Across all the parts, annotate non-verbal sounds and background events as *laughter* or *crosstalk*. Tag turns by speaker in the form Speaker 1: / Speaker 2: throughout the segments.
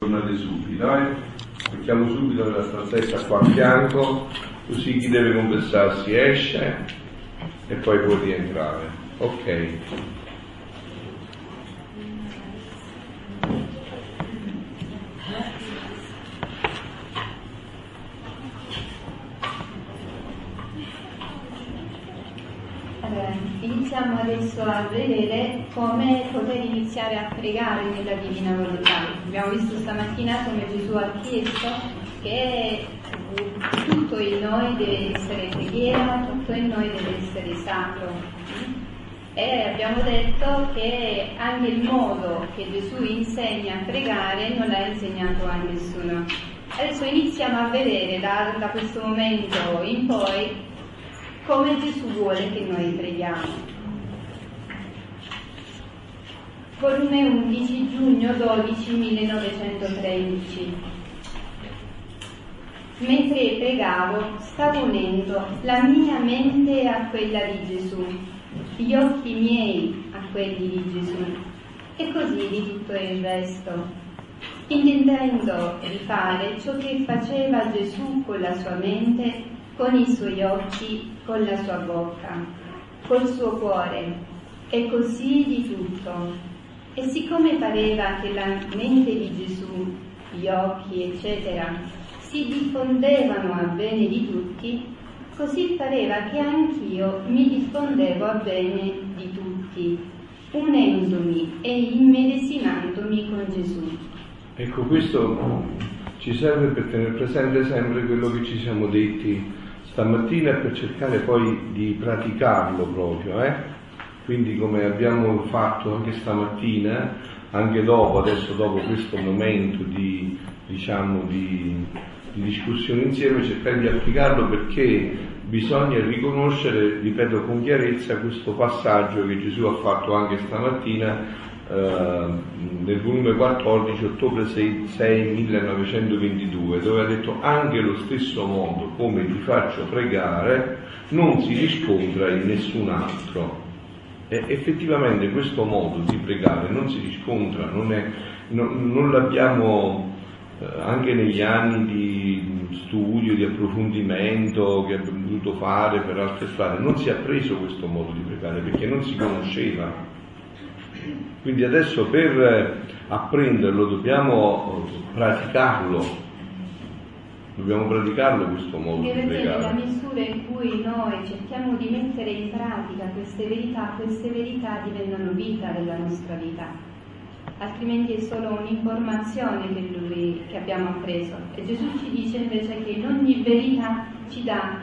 Speaker 1: Tornate subito, eh? Mettiamo subito la stanzetta qua a fianco, così chi deve confessarsi esce e poi può rientrare. Ok.
Speaker 2: Allora, iniziamo adesso a vedere come poter iniziare a pregare nella Divina Volontà. Abbiamo visto stamattina come Gesù ha chiesto che tutto in noi deve essere preghiera, tutto in noi deve essere sacro. E abbiamo detto che anche il modo che Gesù insegna a pregare non l'ha insegnato a nessuno. Adesso iniziamo a vedere da, da questo momento in poi come Gesù vuole che noi preghiamo. Volume 11, giugno 12, 1913. Mentre pregavo, stavo unendo la mia mente a quella di Gesù, gli occhi miei a quelli di Gesù, e così di tutto il resto, intendendo rifare ciò che faceva Gesù con la sua mente con i suoi occhi, con la sua bocca, col suo cuore, e così di tutto. E siccome pareva che la mente di Gesù, gli occhi, eccetera, si diffondevano a bene di tutti, così pareva che anch'io mi diffondevo a bene di tutti, unendomi e immedesimandomi con Gesù.
Speaker 1: Ecco, questo ci serve per tenere presente sempre quello che ci siamo detti stamattina per cercare poi di praticarlo proprio, eh? Quindi come abbiamo fatto anche stamattina, anche dopo, adesso dopo questo momento di, diciamo, di, di discussione insieme, cercare di applicarlo perché bisogna riconoscere, ripeto con chiarezza, questo passaggio che Gesù ha fatto anche stamattina eh, nel volume 14, ottobre 6, 6, 1922, dove ha detto anche lo stesso modo come ti faccio pregare non si riscontra in nessun altro. E effettivamente questo modo di pregare non si riscontra, non, è, non, non l'abbiamo eh, anche negli anni di studio, di approfondimento che abbiamo dovuto fare per altre strade, non si è preso questo modo di pregare perché non si conosceva. Quindi adesso per apprenderlo dobbiamo praticarlo, dobbiamo praticarlo questo modo
Speaker 2: Anche
Speaker 1: di
Speaker 2: perché nella
Speaker 1: pregare.
Speaker 2: misura in cui noi cerchiamo di mettere in pratica queste verità, queste verità diventano vita della nostra vita. Altrimenti è solo un'informazione che, lui, che abbiamo appreso. E Gesù ci dice invece che in ogni verità ci dà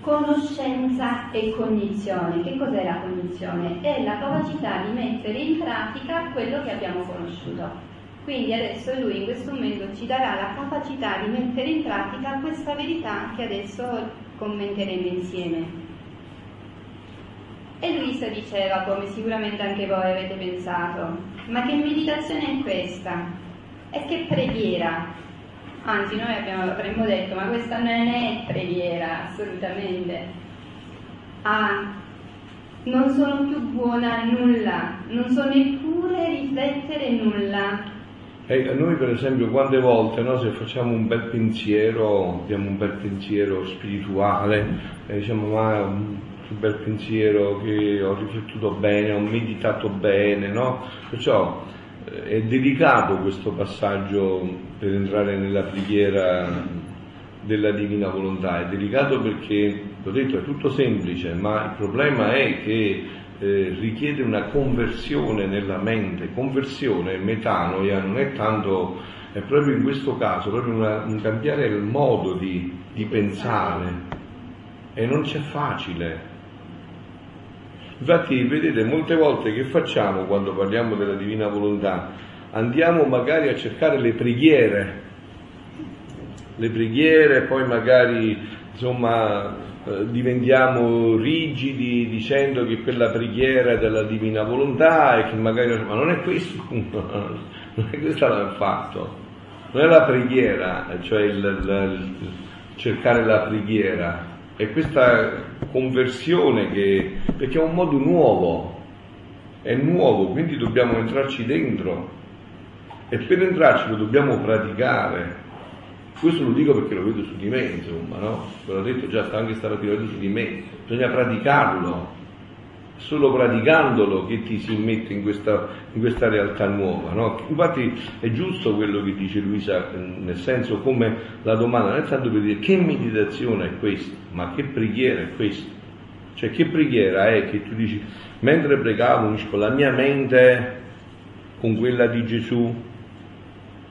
Speaker 2: conoscenza e cognizione. Che cos'è la cognizione? È la capacità di mettere in pratica quello che abbiamo conosciuto. Quindi adesso lui in questo momento ci darà la capacità di mettere in pratica questa verità che adesso commenteremo insieme. E Luisa diceva, come sicuramente anche voi avete pensato, ma che meditazione è questa? E che preghiera? Anzi, noi abbiamo, avremmo detto, ma questa non è preghiera, assolutamente. Ah, non sono più buona a nulla, non so neppure riflettere nulla.
Speaker 1: E noi per esempio quante volte no, se facciamo un bel pensiero, abbiamo un bel pensiero spirituale, e diciamo ma un bel pensiero che ho riflettuto bene, ho meditato bene, no? Perciò eh, è delicato questo passaggio per entrare nella preghiera della divina volontà, è delicato perché, l'ho detto, è tutto semplice, ma il problema è che eh, richiede una conversione nella mente, conversione metanoia non è tanto, è proprio in questo caso, proprio una, un cambiare il modo di, di pensare e non c'è facile. Infatti, vedete, molte volte che facciamo quando parliamo della divina volontà? Andiamo magari a cercare le preghiere, le preghiere, poi magari insomma eh, diventiamo rigidi dicendo che quella preghiera è della divina volontà e che magari ma non è questo, *laughs* non è questo il fatto, non è la preghiera, cioè il, il, il cercare la preghiera, è questa conversione che, perché è un modo nuovo, è nuovo, quindi dobbiamo entrarci dentro. E per entrarci lo dobbiamo praticare. Questo lo dico perché lo vedo su di me, insomma, no? Ve l'ho detto già anche stamattina, lo vedo su di me. Bisogna praticarlo. Solo praticandolo che ti si immette in questa, in questa realtà nuova, no? Infatti è giusto quello che dice Luisa, nel senso come la domanda, non è tanto per dire che meditazione è questa, ma che preghiera è questa. Cioè che preghiera è che tu dici, mentre pregavo unisco la mia mente con quella di Gesù,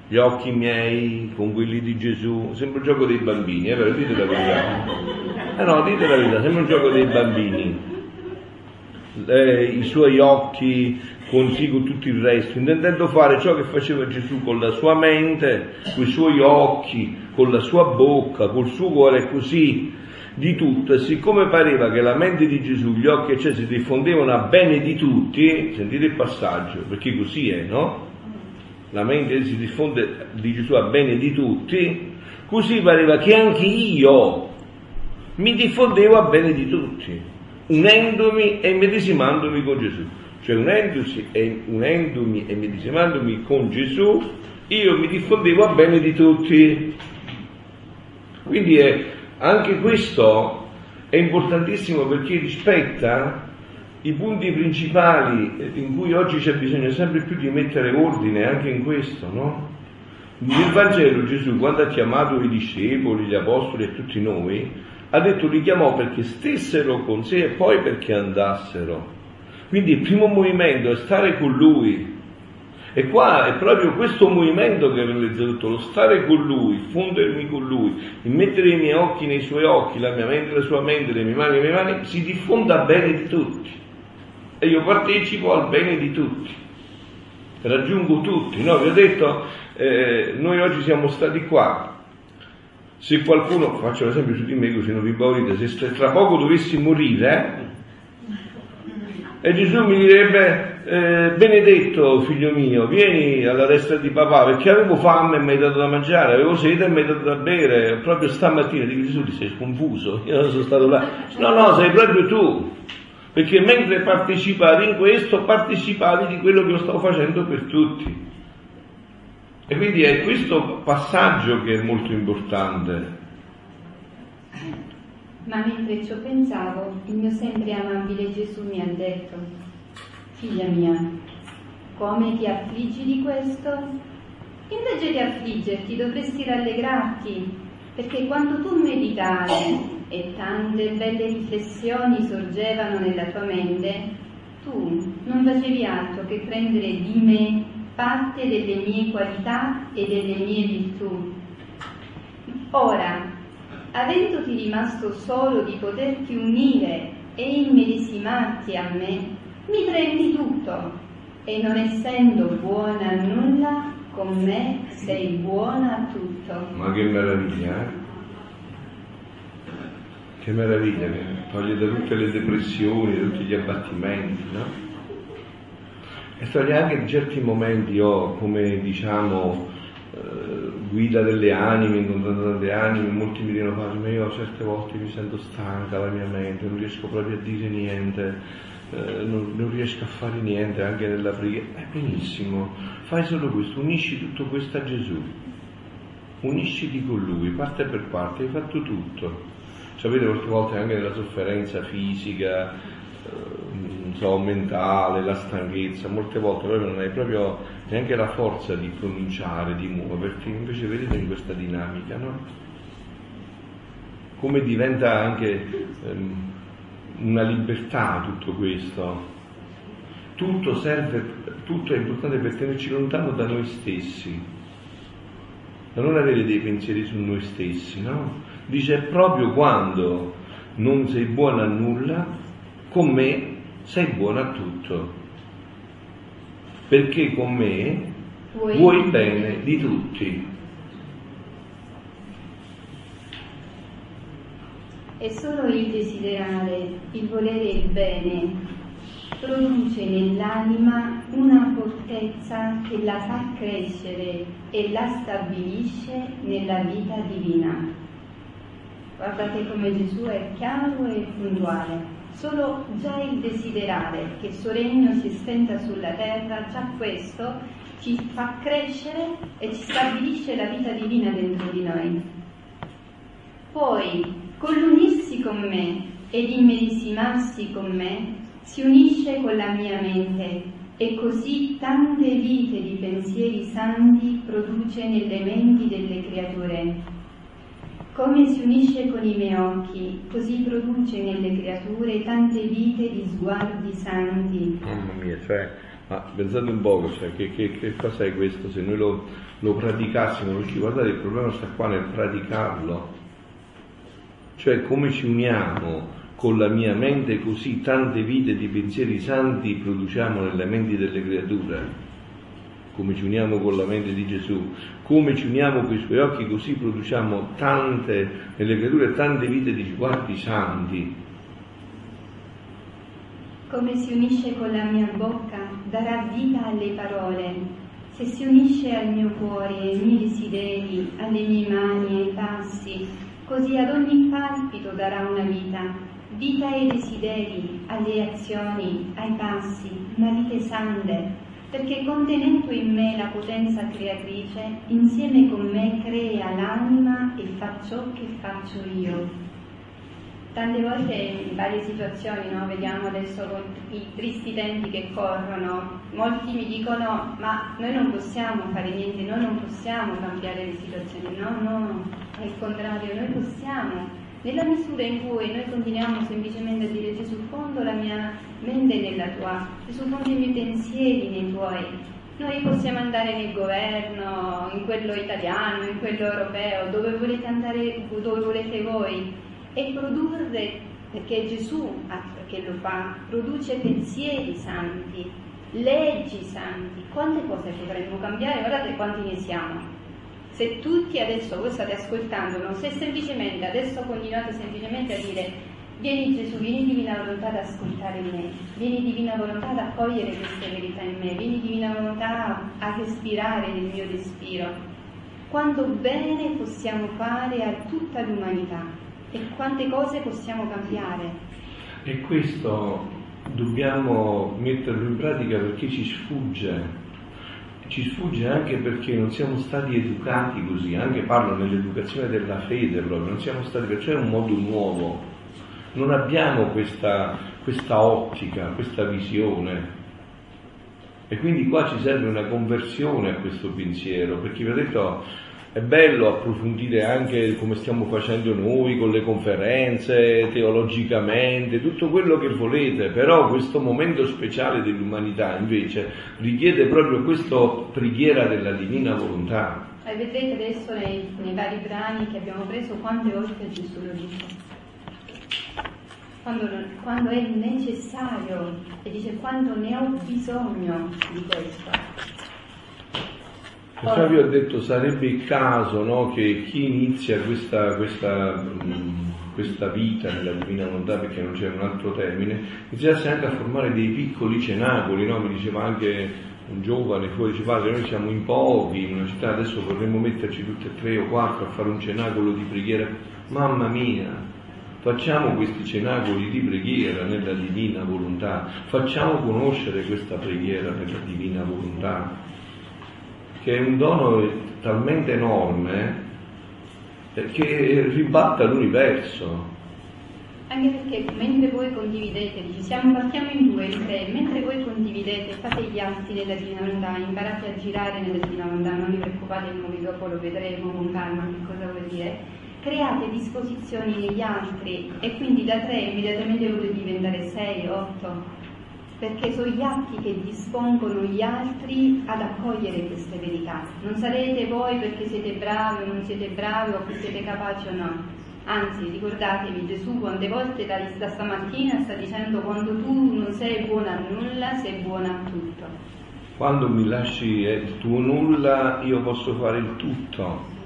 Speaker 1: gli occhi miei con quelli di Gesù, sembra un gioco dei bambini, è vero, dite la verità. Eh no, dite la verità, sembra un gioco dei bambini. Eh, I suoi occhi consigo tutto il resto, intendendo fare ciò che faceva Gesù con la sua mente, con i suoi occhi, con la sua bocca, col suo cuore, così di tutto, e siccome pareva che la mente di Gesù, gli occhi eccetera, si diffondevano a bene di tutti, sentite il passaggio, perché così è, no? La mente si diffonde di Gesù a bene di tutti, così pareva che anche io mi diffondevo a bene di tutti, unendomi e medesimandomi con Gesù. Cioè unendosi e, unendomi e medesimandomi con Gesù, io mi diffondevo a bene di tutti. Quindi è anche questo è importantissimo perché rispetta i punti principali in cui oggi c'è bisogno sempre più di mettere ordine anche in questo, no? Nel Vangelo Gesù, quando ha chiamato i discepoli, gli apostoli e tutti noi, ha detto li chiamò perché stessero con sé e poi perché andassero. Quindi il primo movimento è stare con lui, e qua è proprio questo movimento che realizza tutto, lo stare con lui, fondermi con lui, il mettere i miei occhi nei suoi occhi, la mia mente la sua mente, le mie mani le mie mani, si diffonda bene di tutti. E io partecipo al bene di tutti, raggiungo tutti. No, vi ho detto, eh, noi oggi siamo stati qua. Se qualcuno, faccio l'esempio su di me così non vi impaurite, se tra poco dovessi morire, e Gesù mi direbbe, eh, benedetto figlio mio, vieni alla destra di papà, perché avevo fame e mi hai dato da mangiare, avevo sete e mi hai dato da bere, proprio stamattina, dico Gesù ti sei confuso, io non sono stato là. No, no, sei proprio tu, perché mentre partecipavi in questo, partecipavi di quello che io stavo facendo per tutti. E quindi è questo passaggio che è molto importante.
Speaker 2: Ma mentre ci pensavo, il mio sempre amabile Gesù mi ha detto, figlia mia, come ti affliggi di questo? Invece di affliggerti dovresti rallegrarti, perché quando tu meditavi e tante belle riflessioni sorgevano nella tua mente, tu non facevi altro che prendere di me parte delle mie qualità e delle mie virtù. Ora, avendoti rimasto solo di poterti unire e immedesimarti a me, mi prendi tutto e non essendo buona a nulla, con me sei buona a tutto.
Speaker 1: Ma che meraviglia, eh? Che meraviglia, che toglie da tutte le depressioni, da tutti gli abbattimenti, no? E toglie anche in certi momenti, oh, come diciamo, eh, guida delle anime, incontrando delle anime, molti mi dicono ma io certe volte mi sento stanca la mia mente, non riesco proprio a dire niente, eh, non, non, riesco a fare niente anche nella preghiera. È benissimo, fai solo questo, unisci tutto questo a Gesù, unisciti con Lui, parte per parte, hai fatto tutto. Sapete, molte volte anche nella sofferenza fisica, non so, mentale, la stanchezza, molte volte proprio non hai proprio neanche la forza di pronunciare, di muoverti, invece vedete in questa dinamica, no? Come diventa anche ehm, una libertà tutto questo. Tutto serve, tutto è importante per tenerci lontano da noi stessi, da non avere dei pensieri su noi stessi, no? Dice proprio quando non sei buono a nulla, con me sei buono a tutto, perché con me vuoi, vuoi bene di tutti.
Speaker 2: E solo il desiderare, il volere il bene, produce nell'anima una fortezza che la fa crescere e la stabilisce nella vita divina. Guardate come Gesù è chiaro e puntuale. Solo già il desiderare che il suo regno si stenta sulla terra, già questo ci fa crescere e ci stabilisce la vita divina dentro di noi. Poi, con l'unirsi con me ed immedesimarsi con me, si unisce con la mia mente e così tante vite di pensieri santi produce nelle menti delle creature. Come si unisce con i miei occhi, così produce nelle creature tante vite di sguardi santi.
Speaker 1: Mamma mia, cioè, ma pensate un po', cioè, che, che, che cosa è questo? Se noi lo, lo praticassimo, perché guardate il problema sta qua nel praticarlo. Cioè come ci uniamo con la mia mente così tante vite di pensieri santi produciamo nelle menti delle creature come ci uniamo con la mente di Gesù, come ci uniamo con i suoi occhi, così produciamo tante, nelle creature tante vite di sguardi santi.
Speaker 2: Come si unisce con la mia bocca, darà vita alle parole. Se si unisce al mio cuore, ai miei desideri, alle mie mani, ai passi, così ad ogni palpito darà una vita, vita ai desideri, alle azioni, ai passi, ma vite sande, perché contenendo in me la potenza creatrice, insieme con me crea l'anima e fa ciò che faccio io. Tante volte in varie situazioni, no, vediamo adesso i tristi tempi che corrono, molti mi dicono ma noi non possiamo fare niente, noi non possiamo cambiare le situazioni, no, no, al contrario, noi possiamo nella misura in cui noi continuiamo semplicemente a dire Gesù fondo la mia mente nella tua, Gesù fondo i miei pensieri nei tuoi, noi possiamo andare nel governo, in quello italiano, in quello europeo, dove volete andare, dove volete voi, e produrre, perché Gesù che lo fa, produce pensieri santi, leggi santi. Quante cose potremmo cambiare? Guardate quanti ne siamo se tutti adesso voi state ascoltando, non se semplicemente adesso continuate semplicemente a dire vieni Gesù, vieni divina volontà ad ascoltare me, vieni divina volontà ad accogliere queste verità in me, vieni divina volontà a respirare nel mio respiro, quanto bene possiamo fare a tutta l'umanità e quante cose possiamo cambiare.
Speaker 1: E questo dobbiamo metterlo in pratica perché ci sfugge ci sfugge anche perché non siamo stati educati così, anche parlo nell'educazione della fede proprio, non siamo stati, perciò è un modo nuovo, non abbiamo questa, questa ottica, questa visione. E quindi qua ci serve una conversione a questo pensiero, perché vi ho detto è bello approfondire anche come stiamo facendo noi con le conferenze, teologicamente, tutto quello che volete, però questo momento speciale dell'umanità invece richiede proprio questa preghiera della divina volontà.
Speaker 2: E vedete adesso nei, nei, vari brani che abbiamo preso quante volte Gesù lo dice. Quando, quando è necessario e dice quando ne ho bisogno di questo.
Speaker 1: Perciò vi ho detto sarebbe il caso no, che chi inizia questa, questa, questa, vita nella divina volontà, perché non c'è un altro termine, iniziasse anche a formare dei piccoli cenacoli, no? mi diceva anche un giovane fuori, dice padre noi siamo in pochi in una città, adesso vorremmo metterci tutti e tre o quattro a fare un cenacolo di preghiera, mamma mia, facciamo questi cenacoli di preghiera nella divina volontà, facciamo conoscere questa preghiera nella divina volontà che è un dono talmente enorme che ribatta l'universo.
Speaker 2: Anche perché mentre voi condividete, dice, siamo, partiamo in due, in tre, mentre voi condividete, fate gli atti della divinità, imparate a girare nella divinità, non vi preoccupate, noi dopo lo vedremo con calma che cosa vuol dire, create disposizioni negli altri e quindi da tre immediatamente potete diventare sei, otto, perché sono gli atti che dispongono gli altri ad accogliere queste verità. Non sarete voi perché siete bravi o non siete bravi o perché siete capaci o no. Anzi, ricordatevi, Gesù quante volte da, da stamattina sta dicendo quando tu non sei buona a nulla, sei buona a tutto.
Speaker 1: Quando mi lasci il tuo nulla, io posso fare il tutto.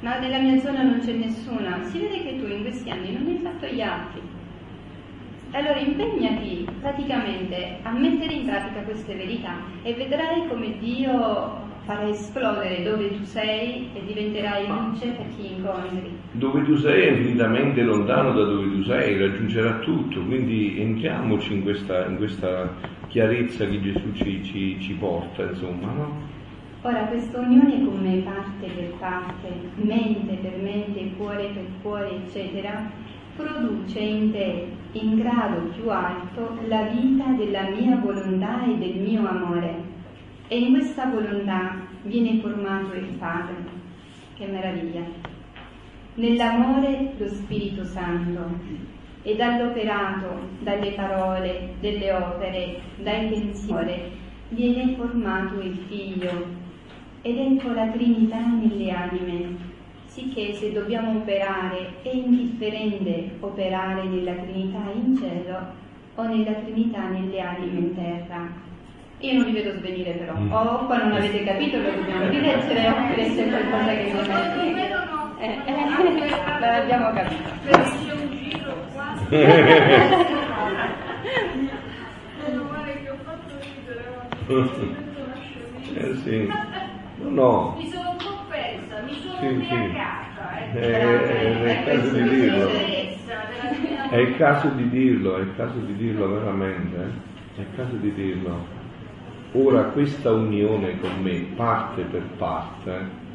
Speaker 2: Ma nella mia zona non c'è nessuna. Si vede che tu in questi anni non hai fatto gli atti allora impegnati praticamente a mettere in pratica queste verità e vedrai come Dio farai esplodere dove tu sei e diventerai luce per chi incontri.
Speaker 1: Dove tu sei è infinitamente lontano da dove tu sei, raggiungerà tutto, quindi entriamoci in questa, in questa chiarezza che Gesù ci, ci, ci porta, insomma, no?
Speaker 2: Ora questa unione con me parte per parte, mente per mente, cuore per cuore, eccetera, produce in te, in grado più alto, la vita della mia volontà e del mio amore. E in questa volontà viene formato il Padre. Che meraviglia! Nell'amore lo Spirito Santo e dall'operato, dalle parole, delle opere, dai pensieri viene formato il Figlio ed ecco la Trinità nelle anime, sicché se dobbiamo operare è indifferente operare nella Trinità in cielo o nella Trinità nelle anime in terra. Io non vi vedo svenire però, mm. o qua non avete capito, lo dobbiamo rileggere oppure c'è qualcosa che non è. Eh, eh, l'abbiamo capito. *laughs*
Speaker 1: eh sì. No.
Speaker 3: Mi sono un po' persa, mi sono
Speaker 1: sì. Sì. È, è, è, il caso di dirlo. È il caso di dirlo, è il caso di dirlo veramente. Eh? È il caso di dirlo. Ora questa unione con me, parte per parte,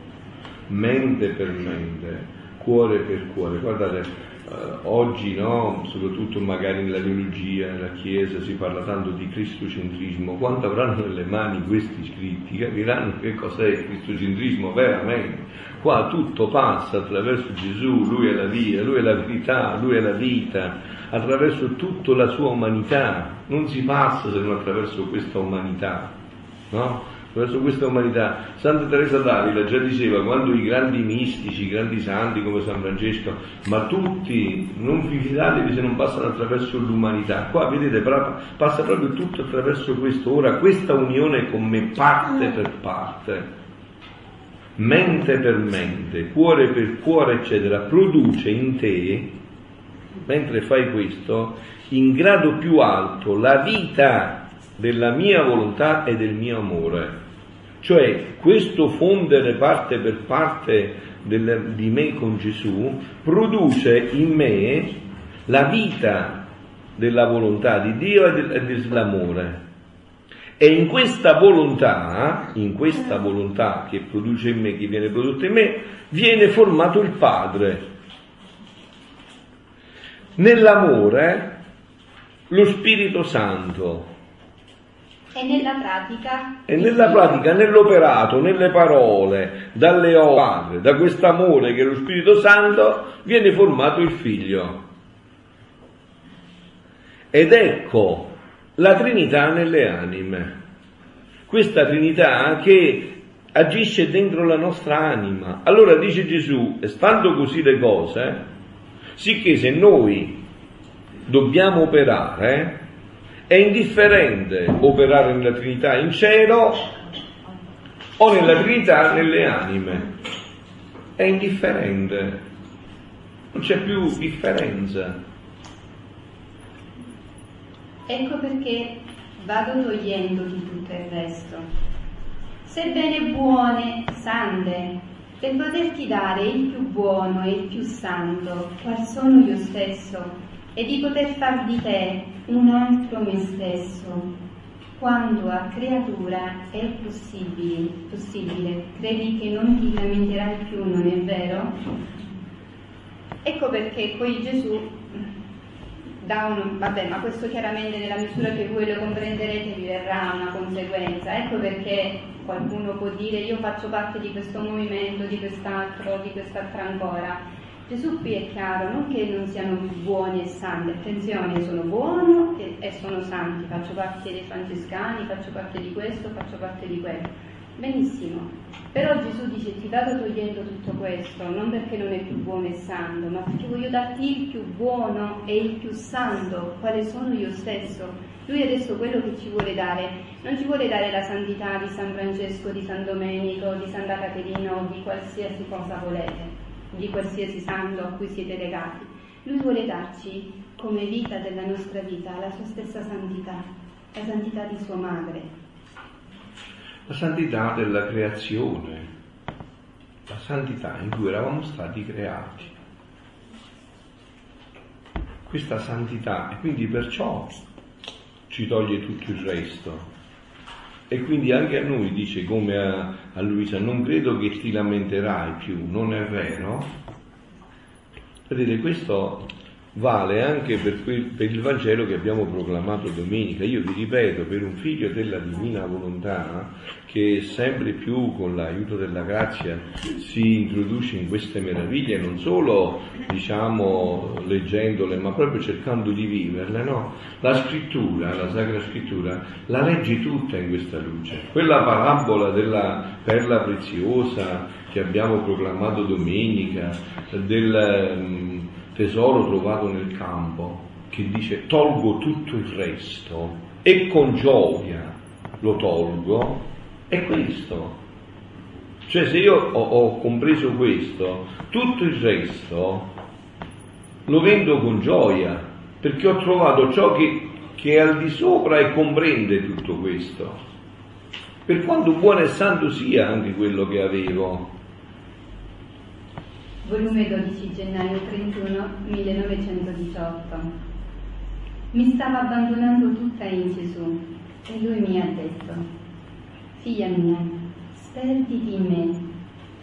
Speaker 1: mente per mente, cuore per cuore. Guardate, eh, oggi no, soprattutto magari nella teologia, nella Chiesa, si parla tanto di cristocentrismo, quando avranno nelle mani questi scritti capiranno che cos'è il cristocentrismo veramente. Qua tutto passa attraverso Gesù, Lui è la via, Lui è la verità, Lui è la vita, attraverso tutta la sua umanità, non si passa se non attraverso questa umanità, no? verso questa umanità. Santa Teresa d'Avila già diceva quando i grandi mistici, i grandi santi come San Francesco, ma tutti non vi fidatevi se non passano attraverso l'umanità. Qua vedete passa proprio tutto attraverso questo. Ora questa unione con me parte per parte, mente per mente, cuore per cuore, eccetera, produce in te, mentre fai questo, in grado più alto la vita della mia volontà e del mio amore. Cioè questo fondere parte per parte del, di me con Gesù produce in me la vita della volontà di Dio e, del, dell'amore. E in questa volontà, in questa volontà che produce in me, che viene prodotta in me, viene formato il Padre. Nell'amore lo Spirito Santo
Speaker 2: e nella pratica?
Speaker 1: E nella pratica, nell'operato, nelle parole, dalle opere, da questo amore che è lo Spirito Santo, viene formato il figlio. Ed ecco la Trinità nelle anime. Questa Trinità che agisce dentro la nostra anima. Allora dice Gesù, stando così le cose, sicché se noi dobbiamo operare, è indifferente operare nella Trinità in cielo o nella Trinità nelle anime. È indifferente. Non c'è più differenza.
Speaker 2: Ecco perché vado togliendo di tutto il resto. Sebbene buone, sante, per poterti dare il più buono e il più santo, qual sono io stesso, e di poter far di te un altro me stesso, quando a creatura è possibile, possibile, credi che non ti lamenterai più, non è vero? Ecco perché poi Gesù dà un, vabbè, ma questo chiaramente nella misura che voi lo comprenderete vi verrà una conseguenza. Ecco perché qualcuno può dire io faccio parte di questo movimento, di quest'altro, di quest'altra ancora Gesù qui è chiaro, non che non siano buoni e santi, attenzione, io sono buono e, e sono santi, faccio parte dei francescani, faccio parte di questo, faccio parte di quello. Benissimo, però Gesù dice ti vado togliendo tutto questo, non perché non è più buono e santo, ma perché voglio darti il più buono e il più santo, quale sono io stesso. Lui adesso quello che ci vuole dare, non ci vuole dare la santità di San Francesco, di San Domenico, di Santa Caterina o di qualsiasi cosa volete di qualsiasi santo a cui siete legati. Lui vuole darci come vita della nostra vita la sua stessa santità, la santità di sua madre.
Speaker 1: La santità della creazione, la santità in cui eravamo stati creati. Questa santità e quindi perciò ci toglie tutto il resto. E quindi anche a noi dice come a, a Luisa, non credo che ti lamenterai più, non è vero? Vedete, questo vale anche per, quel, per, il Vangelo che abbiamo proclamato domenica. Io vi ripeto, per un figlio della divina volontà, che sempre più con l'aiuto della grazia si introduce in queste meraviglie, non solo diciamo leggendole, ma proprio cercando di viverle, no? La scrittura, la Sacra Scrittura, la leggi tutta in questa luce. Quella parabola della perla preziosa che abbiamo proclamato domenica, del tesoro trovato nel campo che dice tolgo tutto il resto e con gioia lo tolgo, è questo. Cioè se io ho, ho compreso questo, tutto il resto lo vendo con gioia, perché ho trovato ciò che, che è al di sopra e comprende tutto questo. Per quanto buono e santo sia anche quello che avevo,
Speaker 2: volume 12 gennaio 31 1918. Mi stava abbandonando tutta in Gesù e lui mi ha detto, figlia mia, sperditi in me,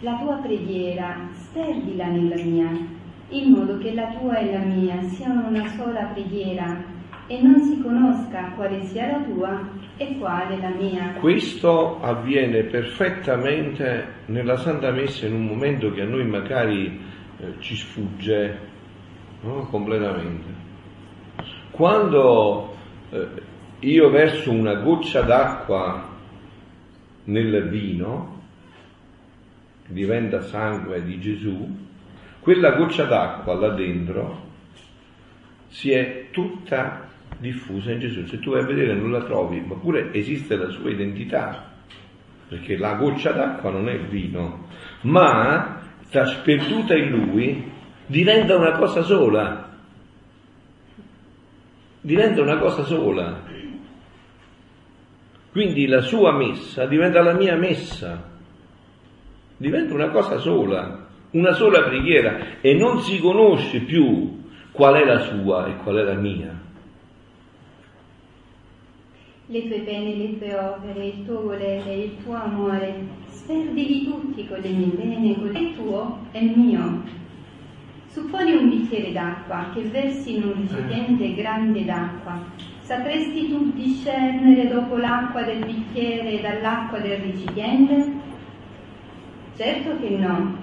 Speaker 2: la tua preghiera sperdila nella mia, in modo che la tua e la mia siano una sola preghiera e non si conosca quale sia la tua e quale la mia.
Speaker 1: Questo avviene perfettamente nella Santa Messa in un momento che a noi magari eh, ci sfugge no? completamente. Quando eh, io verso una goccia d'acqua nel vino, diventa sangue di Gesù, quella goccia d'acqua là dentro si è tutta diffusa in Gesù. Se tu vai a vedere non la trovi, ma pure esiste la sua identità, perché la goccia d'acqua non è vino, ma trasperduta in lui diventa una cosa sola. Diventa una cosa sola. Quindi la sua messa diventa la mia messa. Diventa una cosa sola, una sola preghiera e non si conosce più qual è la sua e qual è la mia
Speaker 2: le tue pene, le tue opere, il tuo volere, il tuo amore, sperdili tutti con le mie pene, con il tuo e mio. Supponi un bicchiere d'acqua che versi in un recipiente grande d'acqua. Sapresti tu discernere dopo l'acqua del bicchiere dall'acqua del recipiente? Certo che no,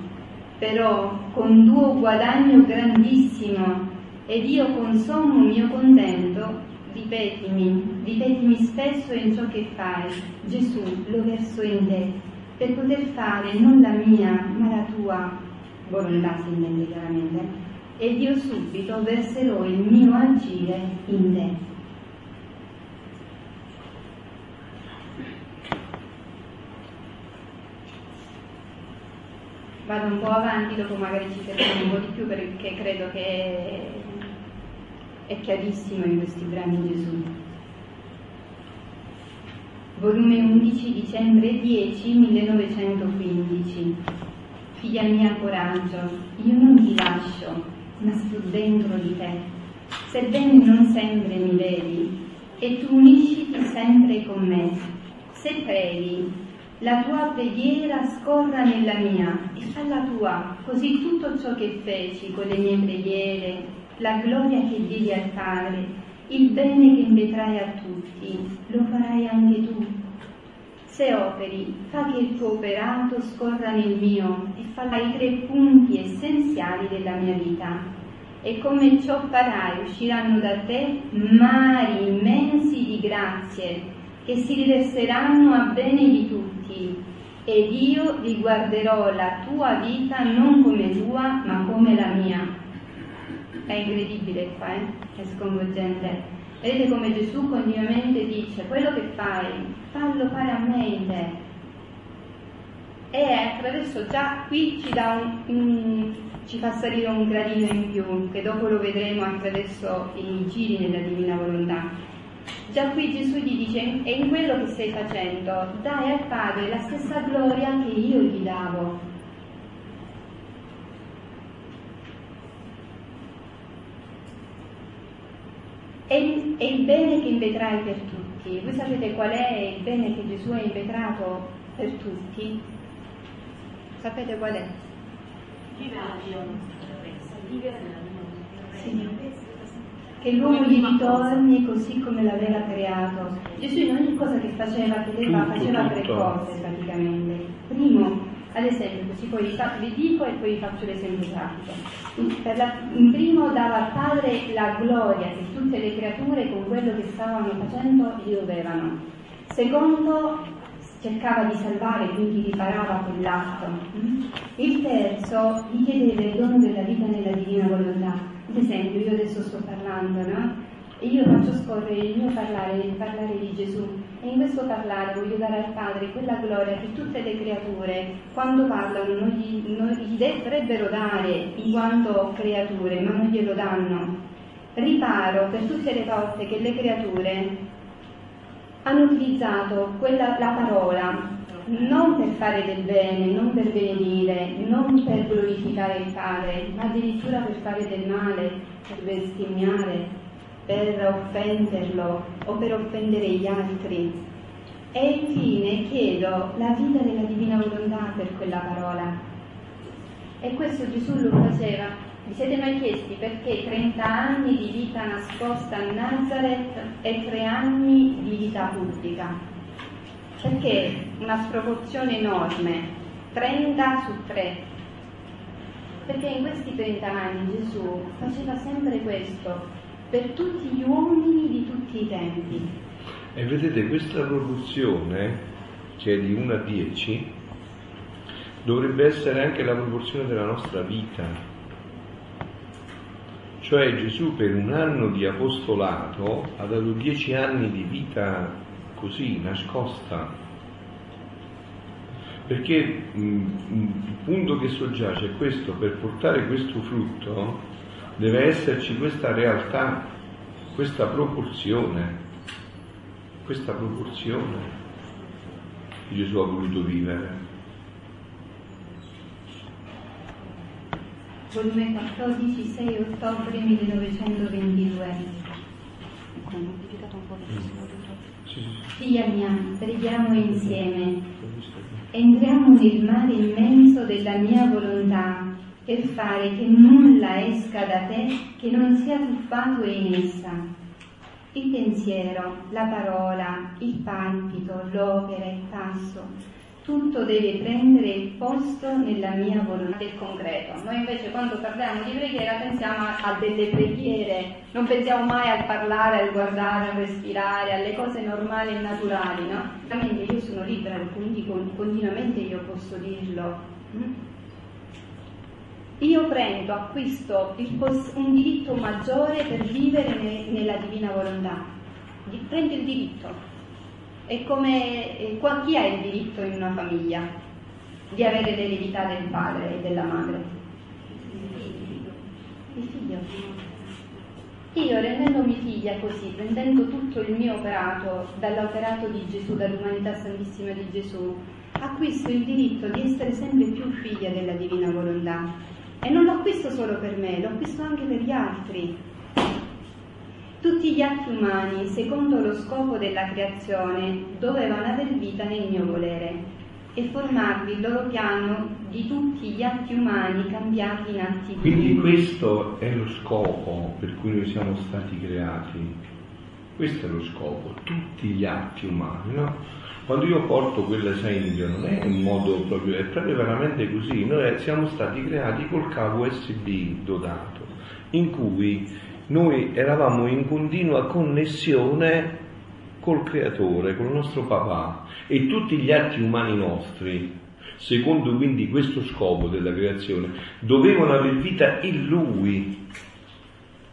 Speaker 2: però con tuo guadagno grandissimo ed io con sommo mio contento ripetimi, ripetimi spesso in ciò che fai, Gesù, lo verso in te, per poter fare non la mia, ma la tua volontà, si intende chiaramente, ed io subito verserò il mio agire in te. Vado un po' avanti, dopo magari ci fermiamo un po' di più perché credo che è chiarissimo in questi brani Gesù. Volume 11 dicembre 10 1915. Figlia mia coraggio, io non ti lascio, ma sto dentro di te. Sebbene non sempre mi vedi, e tu unisciti sempre con me. Se preghi, la tua preghiera scorra nella mia e fa la tua, così tutto ciò che feci con le mie preghiere, la gloria che diedi al Padre, il bene che invetrai a tutti, lo farai anche tu. Se operi, fa che il tuo operato scorra nel mio e falla i tre punti essenziali della mia vita. E come ciò farai, usciranno da te mari immensi di grazie che si riverseranno a bene di tutti. Ed io riguarderò la tua vita non come tua, ma come la mia è incredibile qua, eh? è sconvolgente. Vedete come Gesù continuamente dice, quello che fai, fallo fare a me in te. E attraverso già qui ci, un, un, ci fa salire un gradino in più, che dopo lo vedremo attraverso i giri nella Divina Volontà. Già qui Gesù gli dice, è in quello che stai facendo, dai al Padre la stessa gloria che io gli davo. È il, è il bene che invetrai per tutti. Voi sapete qual è il bene che Gesù ha invetrato per tutti? Sapete qual è? Sì. Che l'uomo gli ritorni così come l'aveva creato. Gesù in ogni cosa che faceva, chiedeva,
Speaker 1: Tutto,
Speaker 2: faceva tre cose praticamente. Primo, ad esempio, così poi vi dico e poi vi faccio l'esempio pratico. La- in primo dava al Padre la gloria che tutte le creature con quello che stavano facendo gli dovevano. Secondo, cercava di salvare, quindi riparava quell'atto. Il terzo, gli chiedeva il dono della vita nella divina volontà. Ad esempio, io adesso sto parlando, no? E io faccio scorrere il mio parlare, il parlare di Gesù. E in questo parlare voglio dare al Padre quella gloria che tutte le creature, quando parlano, non gli, non gli dovrebbero dare in quanto creature, ma non glielo danno. Riparo per tutte le volte che le creature hanno utilizzato quella, la parola non per fare del bene, non per benedire, non per glorificare il Padre, ma addirittura per fare del male, per bestemmiare, per offenderlo o per offendere gli altri. E infine chiedo la vita della divina volontà per quella parola. E questo Gesù lo faceva. Vi siete mai chiesti perché 30 anni di vita nascosta a Nazareth e 3 anni di vita pubblica? Perché una sproporzione enorme, 30 su 3. Perché in questi 30 anni Gesù faceva sempre questo per tutti gli uomini di tutti i tempi.
Speaker 1: E vedete questa proporzione, che è di 1 a 10, dovrebbe essere anche la proporzione della nostra vita. Cioè Gesù per un anno di apostolato ha dato 10 anni di vita così, nascosta. Perché mh, mh, il punto che soggiace è questo, per portare questo frutto deve esserci questa realtà, questa proporzione questa proporzione che Gesù ha voluto vivere.
Speaker 2: Volume 14, 6 ottobre 1922.
Speaker 1: Sì, sì, sì.
Speaker 2: Figlia mia, preghiamo insieme. Entriamo nel mare immenso della mia volontà per fare che nulla esca da te che non sia tuffato in essa. Il pensiero, la parola, il palpito, l'opera, il passo, tutto deve prendere il posto nella mia volontà del concreto. Noi invece quando parliamo di preghiera pensiamo a, delle preghiere, non pensiamo mai al parlare, al guardare, al respirare, alle cose normali e naturali, no? Ovviamente io sono libera, quindi con- continuamente io posso dirlo. Io prendo, acquisto un diritto maggiore per vivere ne- nella divina volontà. Prendo il diritto. È come eh, chi ha il diritto in una famiglia di avere l'eredità del padre e della madre? Il figlio. Io rendendomi figlia così, prendendo tutto il mio operato dall'operato di Gesù, dall'umanità santissima di Gesù, acquisto il diritto di essere sempre più figlia della divina volontà. E non lo acquisto solo per me, lo acquisto anche per gli altri. Tutti gli atti umani, secondo lo scopo della creazione, dovevano aver vita nel mio volere e formarvi il loro piano di tutti gli atti umani cambiati in atti
Speaker 1: Quindi
Speaker 2: divini.
Speaker 1: questo è lo scopo per cui noi siamo stati creati. Questo è lo scopo, tutti gli atti umani, no? Quando io porto quell'esempio non è un modo proprio, è proprio veramente così. Noi siamo stati creati col cavo USB dotato, in cui noi eravamo in continua connessione col creatore, col nostro papà e tutti gli atti umani nostri, secondo quindi questo scopo della creazione, dovevano aver vita in lui,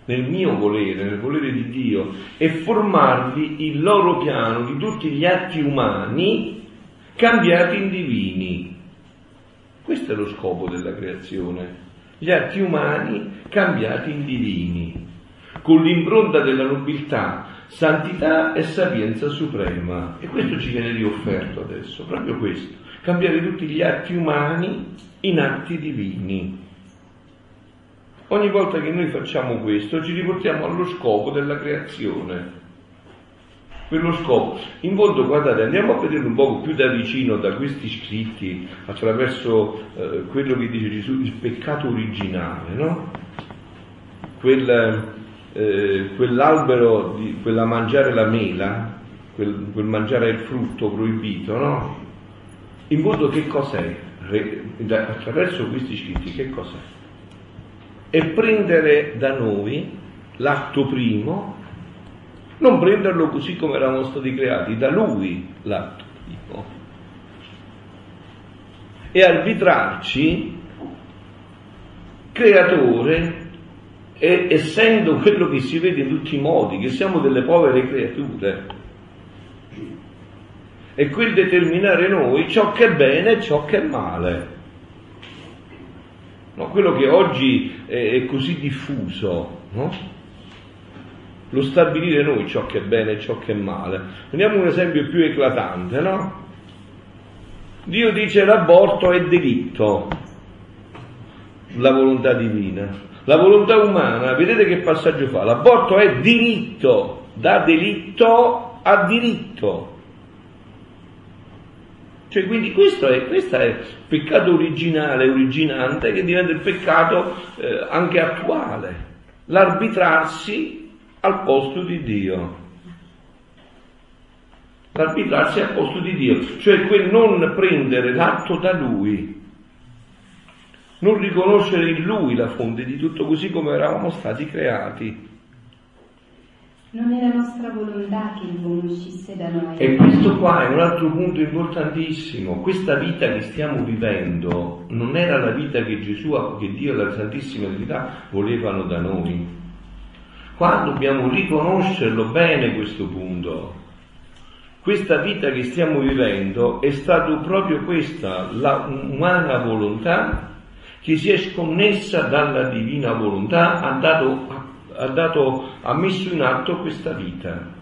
Speaker 1: nel mio volere, nel volere di Dio, e formarvi il loro piano di tutti gli atti umani cambiati in divini. Questo è lo scopo della creazione, gli atti umani cambiati in divini, con l'impronta della nobiltà santità e sapienza suprema. E questo ci viene riofferto adesso, proprio questo, cambiare tutti gli atti umani in atti divini. Ogni volta che noi facciamo questo ci riportiamo allo scopo della creazione. Quello scopo. In fondo, guardate, andiamo a vedere un po' più da vicino da questi scritti attraverso eh, quello che dice Gesù, il peccato originale, no? Quel, eh, quell'albero, di, quella mangiare la mela, quel, quel mangiare il frutto proibito, no? In fondo che cos'è? Attraverso questi scritti che cos'è? E prendere da noi l'atto primo, non prenderlo così come eravamo stati creati, da lui l'atto primo, e arbitrarci creatore e essendo quello che si vede in tutti i modi, che siamo delle povere creature. E quel determinare noi ciò che è bene e ciò che è male. No? Quello che oggi è, così diffuso, no? lo stabilire noi ciò che è bene e ciò che è male. Prendiamo un esempio più eclatante, no? Dio dice l'aborto è delitto, la volontà divina. La volontà umana, vedete che passaggio fa? L'aborto è diritto, da delitto a diritto. Cioè, quindi questo è, questo è il peccato originale, originante, che diventa il peccato eh, anche attuale, l'arbitrarsi al posto di Dio. L'arbitrarsi al posto di Dio, cioè quel non prendere l'atto da Lui, non riconoscere in Lui la fonte di tutto così come eravamo stati creati.
Speaker 2: Non è la nostra volontà che l'uomo uscisse da noi.
Speaker 1: E questo qua è un altro punto importantissimo. Questa vita che stiamo vivendo non era la vita che Gesù, che Dio e la Santissima Trinità volevano da noi. Qua dobbiamo riconoscerlo bene questo punto. Questa vita che stiamo vivendo è stata proprio questa, la umana volontà che si è sconnessa dalla divina volontà, ha dato a ha, dato, ha messo in atto questa vita.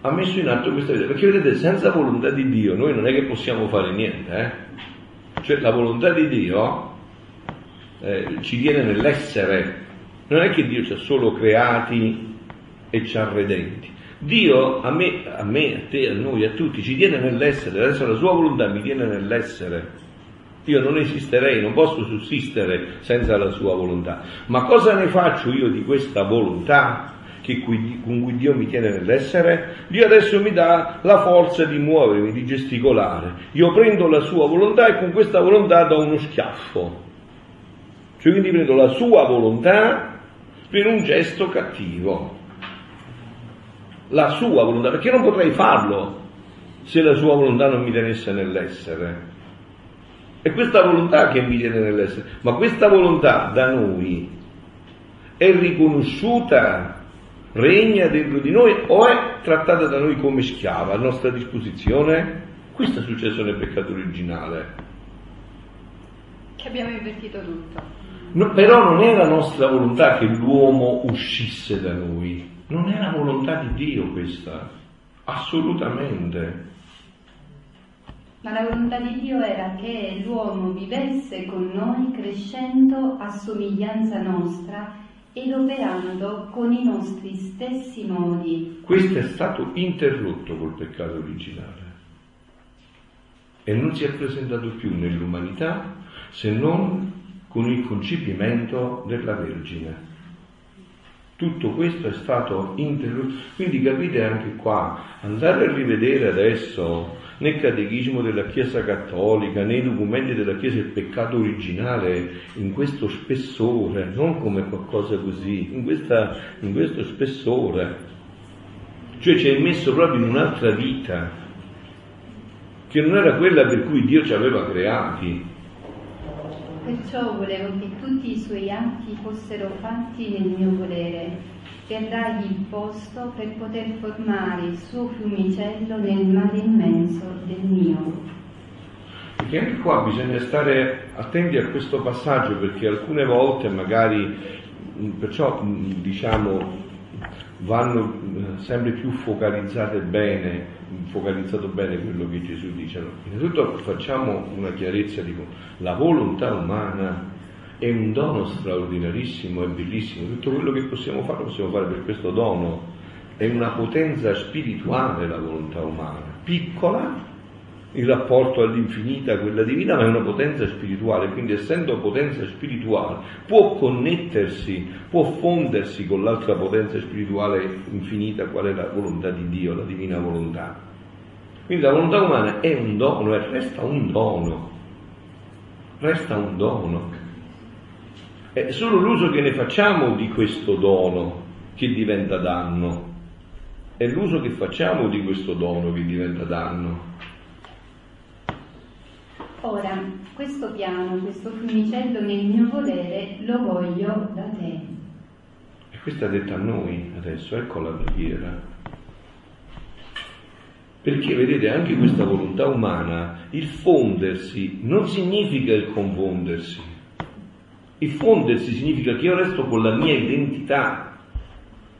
Speaker 1: Ha messo in atto questa vita. Perché vedete, senza volontà di Dio noi non è che possiamo fare niente. Eh? Cioè la volontà di Dio eh, ci tiene nell'essere. Non è che Dio ci ha solo creati e ci ha redenti. Dio a me, a me, a te, a noi, a tutti ci tiene nell'essere, adesso la sua volontà mi tiene nell'essere. Io non esisterei, non posso sussistere senza la sua volontà. Ma cosa ne faccio io di questa volontà qui, con cui Dio mi tiene nell'essere? Dio adesso mi dà la forza di muovermi, di gesticolare. Io prendo la sua volontà e con questa volontà do uno schiaffo. Cioè quindi prendo la sua volontà per un gesto cattivo. La sua volontà, perché non potrei farlo se la sua volontà non mi tenesse nell'essere. È questa volontà che mi tiene nell'essere, ma questa volontà da noi è riconosciuta, regna dentro di noi o è trattata da noi come schiava a nostra disposizione? Questo è successo nel peccato originale.
Speaker 2: Che abbiamo invertito tutto.
Speaker 1: No, però non è la nostra volontà che l'uomo uscisse da noi, non è la volontà di Dio questa, assolutamente.
Speaker 2: Ma la volontà di Dio era che l'uomo vivesse con noi crescendo a somiglianza nostra ed operando con i nostri stessi modi.
Speaker 1: Questo è stato interrotto col peccato originale e non si è presentato più nell'umanità se non con il concepimento della Vergine. Tutto questo è stato interrotto. Quindi capite anche qua, andare a rivedere adesso nel catechismo della Chiesa Cattolica, nei documenti della Chiesa il peccato originale in questo spessore, non come qualcosa così, in, questa, in questo spessore. Cioè ci è messo proprio in un'altra vita, che non era quella per cui Dio ci aveva creati.
Speaker 2: Perciò volevo che tutti i suoi atti fossero fatti nel mio volere per dargli il posto per poter formare il suo fiumicello nel mare immenso del mio.
Speaker 1: Perché anche qua bisogna stare attenti a questo passaggio perché alcune volte magari, perciò diciamo, vanno eh, sempre più focalizzate bene, focalizzato bene quello che Gesù dice. Innanzitutto facciamo una chiarezza, dico, la volontà umana è un dono straordinarissimo e bellissimo, tutto quello che possiamo fare lo possiamo fare per questo dono, è una potenza spirituale la volontà umana, piccola in rapporto all'infinita, quella divina, ma è una potenza spirituale, quindi essendo potenza spirituale può connettersi, può fondersi con l'altra potenza spirituale infinita, qual è la volontà di Dio, la divina volontà. Quindi la volontà umana è un dono e resta un dono, resta un dono. È solo l'uso che ne facciamo di questo dono che diventa danno. È l'uso che facciamo di questo dono che diventa danno.
Speaker 2: Ora, questo piano, questo fiumicello nel mio volere, lo voglio da te.
Speaker 1: E questa è detta a noi adesso, ecco la preghiera. Perché vedete, anche questa volontà umana, il fondersi non significa il confondersi. Il fondersi significa che io resto con la mia identità.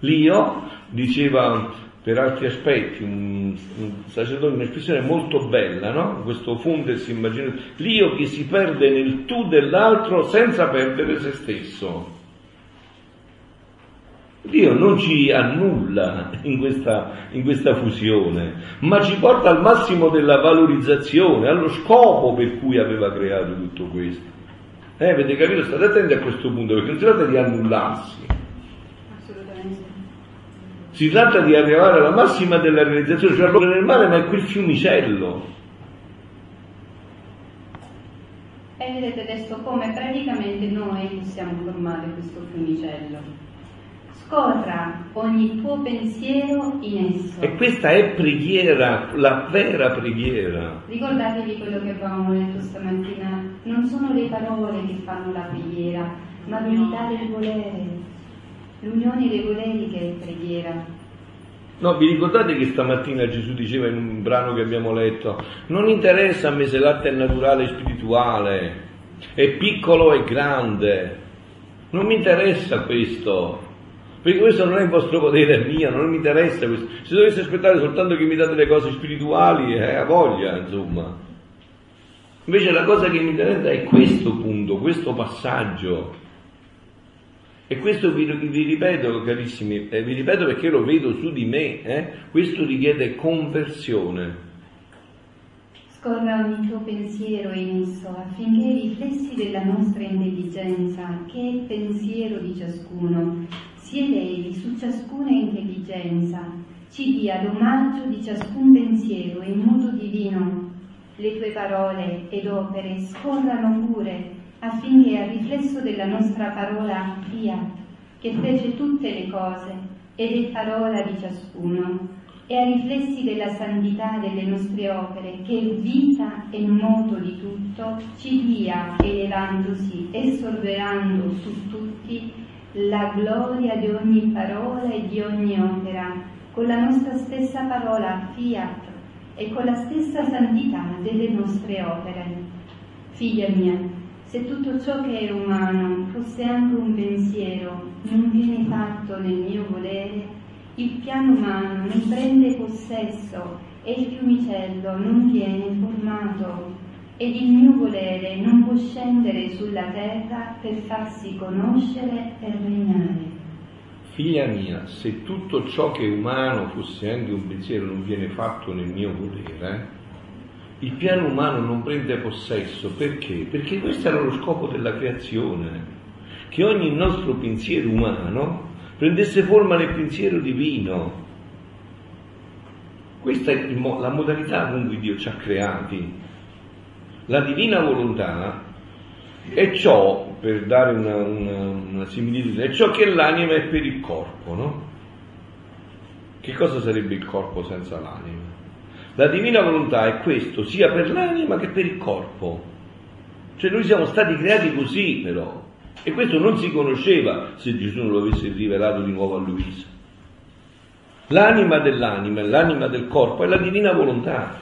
Speaker 1: L'io, diceva per altri aspetti, un, un sacerdote, un'espressione molto bella, no? Questo fondersi immaginato, l'io che si perde nel tu dell'altro senza perdere se stesso. Dio non ci annulla in questa, in questa, fusione, ma ci porta al massimo della valorizzazione, allo scopo per cui aveva creato tutto questo. Eh, avete capito? State attenti a questo punto, perché non si tratta di annullarsi, si tratta di arrivare alla massima della realizzazione, cioè l'opera nel mare, ma è quel fiumicello.
Speaker 2: E vedete adesso come praticamente noi possiamo formare questo fiumicello. Scorra ogni tuo pensiero in esso.
Speaker 1: E questa è preghiera, la vera preghiera.
Speaker 2: Ricordatevi quello che avevamo detto stamattina, non sono le parole che fanno la preghiera, ma l'unità del volere l'unione che è preghiera.
Speaker 1: No, vi ricordate che stamattina Gesù diceva in un brano che abbiamo letto, non interessa a me se l'arte è naturale e spirituale, è piccolo e grande, non mi interessa questo, perché questo non è il vostro potere, è mio, non mi interessa questo. Se dovesse aspettare soltanto che mi date le cose spirituali, eh, a voglia, insomma. Invece la cosa che mi interessa è questo punto, questo passaggio. E questo vi, vi ripeto, carissimi, eh, vi ripeto perché lo vedo su di me, eh? questo richiede conversione.
Speaker 2: Scorra ogni tuo pensiero in esso affinché i riflessi della nostra intelligenza, che è il pensiero di ciascuno, si elevi su ciascuna intelligenza, ci dia l'omaggio di ciascun pensiero in modo divino. Le tue parole ed opere scorrano pure affinché al riflesso della nostra parola fiat, che fece tutte le cose ed è parola di ciascuno, e ai riflessi della santità delle nostre opere, che è vita e moto di tutto, ci dia, elevandosi e sorverando su tutti, la gloria di ogni parola e di ogni opera, con la nostra stessa parola fiat e con la stessa santità delle nostre opere. Figlia mia, se tutto ciò che è umano fosse anche un pensiero, non viene fatto nel mio volere, il piano umano non prende possesso e il fiumicello non viene formato ed il mio volere non può scendere sulla terra per farsi conoscere e regnare.
Speaker 1: Figlia mia, se tutto ciò che è umano fosse anche un pensiero non viene fatto nel mio volere, il piano umano non prende possesso perché? Perché questo era lo scopo della creazione, che ogni nostro pensiero umano prendesse forma nel pensiero divino. Questa è la modalità con cui Dio ci ha creati. La divina volontà è ciò, per dare una, una, una similitudine, è ciò che l'anima è per il corpo, no? Che cosa sarebbe il corpo senza l'anima? La divina volontà è questo sia per l'anima che per il corpo. Cioè noi siamo stati creati così però. E questo non si conosceva se Gesù non lo avesse rivelato di nuovo a Luisa. L'anima dell'anima e l'anima del corpo è la divina volontà.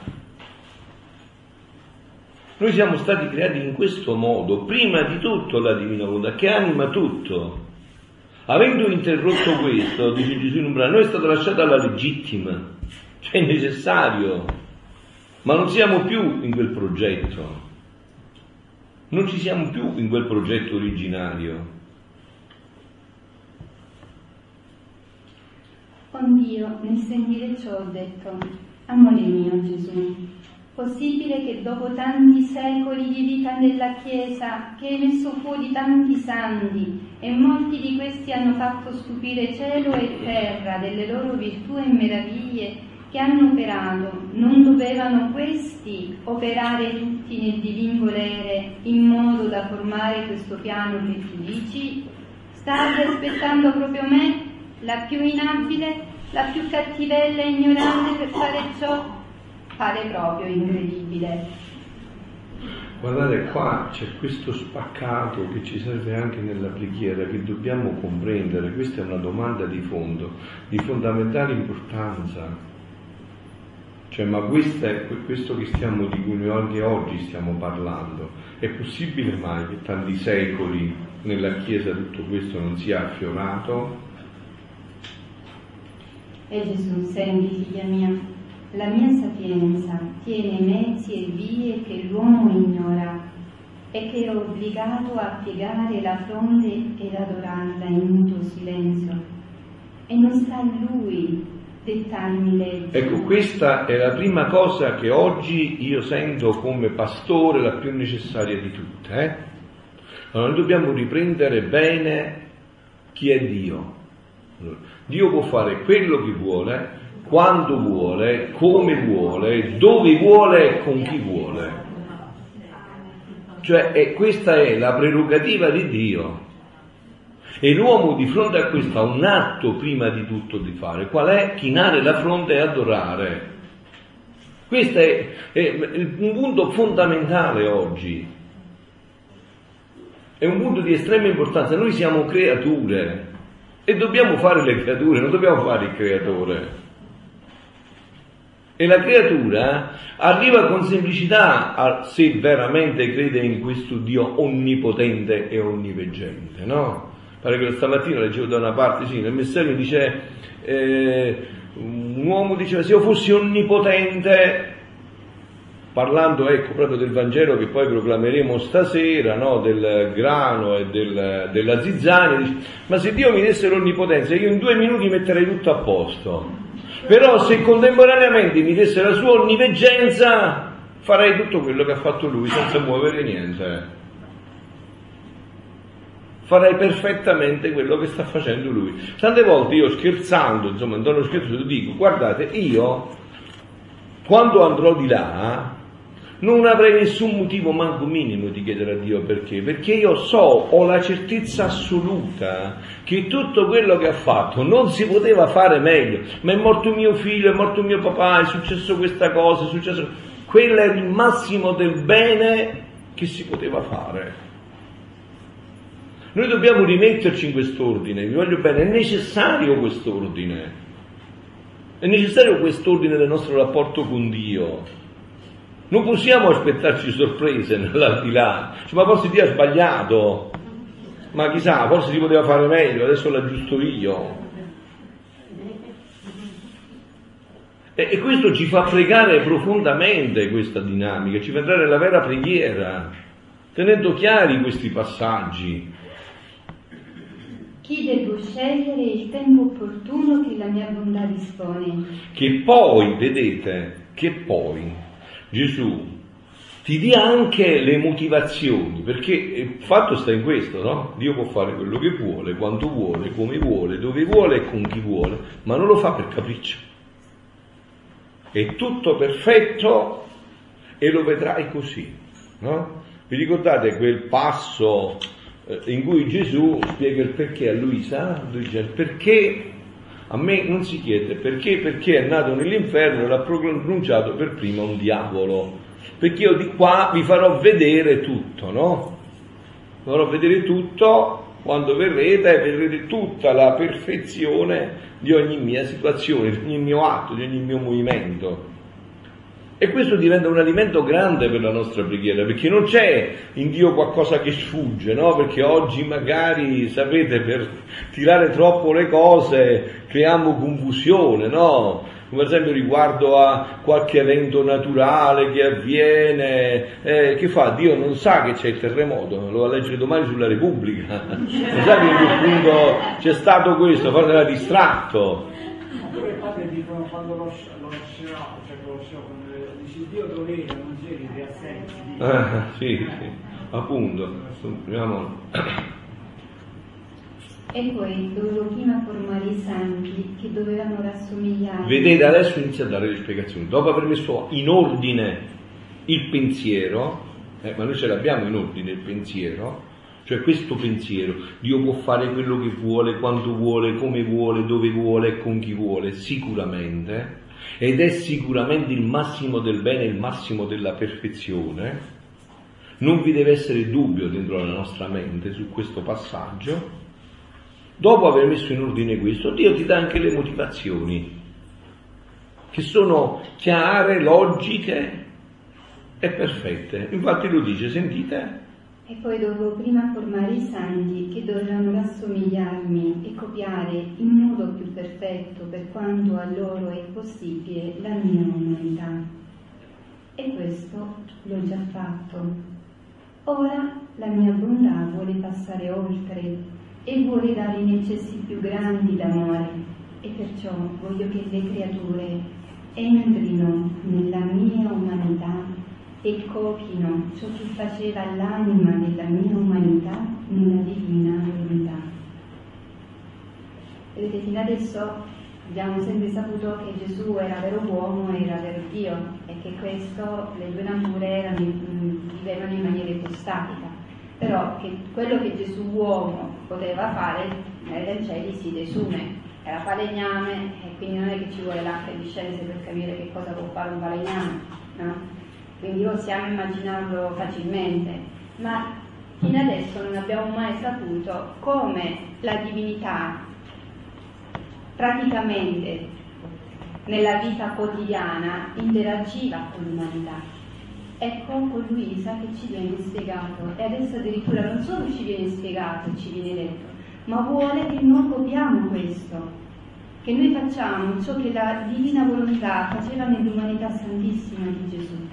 Speaker 1: Noi siamo stati creati in questo modo, prima di tutto la divina volontà, che anima tutto. Avendo interrotto questo, dice Gesù in un brano, noi è stata lasciata la legittima, cioè è necessario, ma non siamo più in quel progetto, non ci siamo più in quel progetto originario.
Speaker 2: Con Dio, nel sentire ciò, ho detto, amore mio Gesù, Possibile che dopo tanti secoli di vita nella Chiesa, che hai messo fuori tanti santi, e molti di questi hanno fatto stupire cielo e terra delle loro virtù e meraviglie che hanno operato, non dovevano questi operare tutti nel divin volere in modo da formare questo piano che tu dici? State aspettando proprio me, la più inabile, la più cattivella e ignorante per fare ciò? pare proprio incredibile.
Speaker 1: Guardate qua c'è questo spaccato che ci serve anche nella preghiera, che dobbiamo comprendere, questa è una domanda di fondo, di fondamentale importanza. Cioè, ma questo è questo stiamo, di cui noi oggi stiamo parlando. È possibile mai che tanti secoli nella Chiesa tutto questo non sia affiorato?
Speaker 2: E Gesù, senti figlia mia, la mia sapienza tiene mezzi e vie che l'uomo ignora e che è obbligato a piegare la fronte ed adorarla in muto silenzio. E non sta a lui.
Speaker 1: Ecco, questa è la prima cosa che oggi io sento come pastore la più necessaria di tutte. Eh? Allora, noi dobbiamo riprendere bene chi è Dio. Dio può fare quello che vuole, quando vuole, come vuole, dove vuole e con chi vuole. Cioè, questa è la prerogativa di Dio. E l'uomo di fronte a questo ha un atto prima di tutto di fare, qual è? Chinare la fronte e adorare. Questo è, è un punto fondamentale oggi. È un punto di estrema importanza. Noi siamo creature e dobbiamo fare le creature, non dobbiamo fare il creatore. E la creatura arriva con semplicità a, se veramente crede in questo Dio onnipotente e onniveggente, no? Pare che stamattina leggevo da una parte, sì, nel messaggio dice, eh, un uomo diceva, se io fossi onnipotente, parlando ecco proprio del Vangelo che poi proclameremo stasera, no? del grano e del, della zizzania, dice, ma se Dio mi desse l'onnipotenza io in due minuti metterei tutto a posto. Però se contemporaneamente mi desse la sua onniveggenza, farei tutto quello che ha fatto lui senza muovere niente. Farei perfettamente quello che sta facendo lui. Tante volte io scherzando, insomma, in tono scherzo, dico, guardate, io quando andrò di là, non avrei nessun motivo manco minimo di chiedere a Dio perché, perché io so, ho la certezza assoluta che tutto quello che ha fatto non si poteva fare meglio, ma è morto mio figlio, è morto mio papà, è successo questa cosa, è successo... Quello è il massimo del bene che si poteva fare. Noi dobbiamo rimetterci in quest'ordine, vi voglio bene, è necessario quest'ordine, è necessario quest'ordine del nostro rapporto con Dio. Non possiamo aspettarci sorprese *laughs* nell'aldilà, cioè, ma forse Dio ha sbagliato, ma chissà, forse si poteva fare meglio, adesso l'aggiusto io. E, e questo ci fa pregare profondamente questa dinamica, ci fa entrare nella vera preghiera, tenendo chiari questi passaggi.
Speaker 2: Chi devo scegliere il tempo opportuno che la mia bontà dispone?
Speaker 1: Che poi, vedete, che poi Gesù ti dia anche le motivazioni, perché il fatto sta in questo, no? Dio può fare quello che vuole, quando vuole, come vuole, dove vuole e con chi vuole, ma non lo fa per capriccio. È tutto perfetto e lo vedrai così, no? Vi ricordate quel passo eh, in cui Gesù spiega il perché a Luisa? Lui dice perché a me non si chiede perché, perché è nato nell'inferno e l'ha pronunciato per prima un diavolo. Perché io di qua vi farò vedere tutto, no? Vi farò vedere tutto quando verrete e vedrete tutta la perfezione di ogni mia situazione, di ogni mio atto, di ogni mio movimento. E questo diventa un alimento grande per la nostra preghiera, perché non c'è in Dio qualcosa che sfugge, no? Perché oggi magari, sapete, per tirare troppo le cose creiamo confusione, no? Come per esempio riguardo a qualche evento naturale che avviene, eh, che fa? Dio non sa che c'è il terremoto, lo va a leggere domani sulla Repubblica. non sa che in quel punto c'è stato questo, forse era distratto.
Speaker 4: I padri dicono quando lo, lo cioè lo Dio dov'era, non c'eri, ti assenti.
Speaker 1: Ah, sì, sì, appunto. Proviamo.
Speaker 2: E poi dovevo prima formare i santi che dovevano rassomigliare.
Speaker 1: Vedete, adesso inizia a dare le spiegazioni. Dopo aver messo in ordine il pensiero, eh, ma noi ce l'abbiamo in ordine il pensiero, cioè questo pensiero, Dio può fare quello che vuole, quando vuole, come vuole, dove vuole e con chi vuole, sicuramente, ed è sicuramente il massimo del bene, il massimo della perfezione. Non vi deve essere dubbio dentro la nostra mente su questo passaggio. Dopo aver messo in ordine questo, Dio ti dà anche le motivazioni, che sono chiare, logiche e perfette. Infatti lo dice, sentite?
Speaker 2: E poi dovevo prima formare i santi che dovevano rassomigliarmi e copiare in modo più perfetto, per quanto a loro è possibile, la mia umanità. E questo l'ho già fatto. Ora la mia bontà vuole passare oltre e vuole dare in eccessi più grandi d'amore e perciò voglio che le creature entrino nella mia umanità e copino ciò che faceva l'anima della mia umanità nella divina verità. Vedete, fino adesso abbiamo sempre saputo che Gesù era vero uomo e era vero Dio e che questo, le due nature erano, vivevano in maniera ipostatica però che quello che Gesù uomo poteva fare dai cieli si desume, era falegname e quindi non è che ci vuole l'acqua di scienze per capire che cosa può fare un falegname, no? Quindi possiamo immaginarlo facilmente, ma fino adesso non abbiamo mai saputo come la divinità praticamente nella vita quotidiana interagiva con l'umanità. Ecco con Luisa che ci viene spiegato e adesso addirittura non solo ci viene spiegato, ci viene detto, ma vuole che noi copiamo questo, che noi facciamo ciò che la divina volontà faceva nell'umanità santissima di Gesù.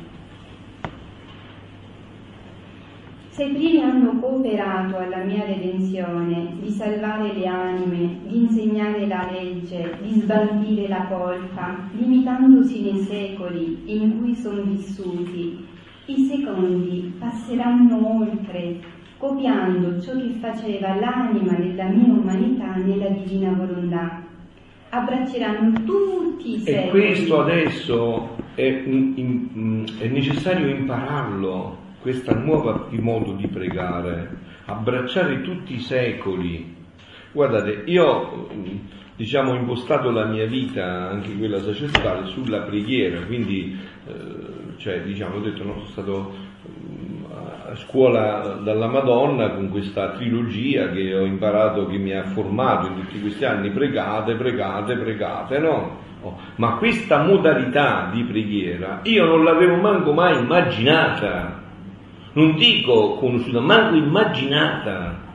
Speaker 2: Se i primi hanno cooperato alla mia redenzione, di salvare le anime, di insegnare la legge, di sbandire la colpa, limitandosi nei secoli in cui sono vissuti, i secondi passeranno oltre, copiando ciò che faceva l'anima della mia umanità nella divina volontà. Abbracceranno tutti i secoli.
Speaker 1: E questo adesso è, in, è necessario impararlo, questo nuovo modo di pregare, abbracciare tutti i secoli. Guardate, io diciamo, ho impostato la mia vita, anche quella sacerdotale, sulla preghiera, quindi eh, cioè diciamo ho detto no, sono stato mm, a scuola dalla Madonna con questa trilogia che ho imparato, che mi ha formato in tutti questi anni, pregate, pregate, pregate, no? Oh, ma questa modalità di preghiera io non l'avevo manco mai immaginata, non dico conosciuta, manco immaginata.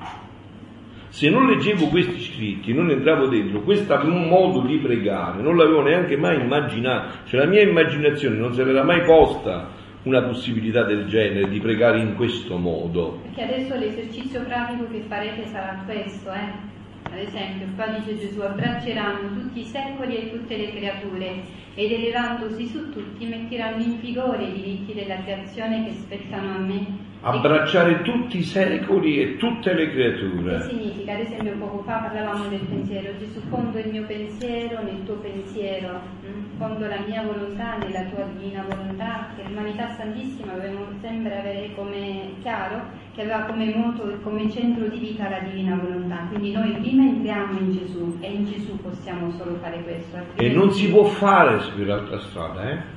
Speaker 1: Se non leggevo questi scritti, non entravo dentro, questo modo di pregare, non l'avevo neanche mai immaginato, cioè la mia immaginazione non se l'era mai posta una possibilità del genere, di pregare in questo modo.
Speaker 2: Perché adesso l'esercizio pratico che farete sarà questo, eh? Ad esempio, qua dice Gesù, abbracceranno tutti i secoli e tutte le creature ed elevandosi su tutti metteranno in vigore i diritti della creazione che spettano a me
Speaker 1: abbracciare tutti i secoli e tutte le creature.
Speaker 2: Che significa? Ad esempio poco fa parlavamo del pensiero, Gesù fondo il mio pensiero nel tuo pensiero, mm? fondo la mia volontà nella tua divina volontà, che l'umanità santissima dobbiamo sempre avere come chiaro, che aveva come moto e come centro di vita la divina volontà. Quindi noi prima entriamo in Gesù e in Gesù possiamo solo fare questo.
Speaker 1: E non si può fare su quell'altra strada, eh?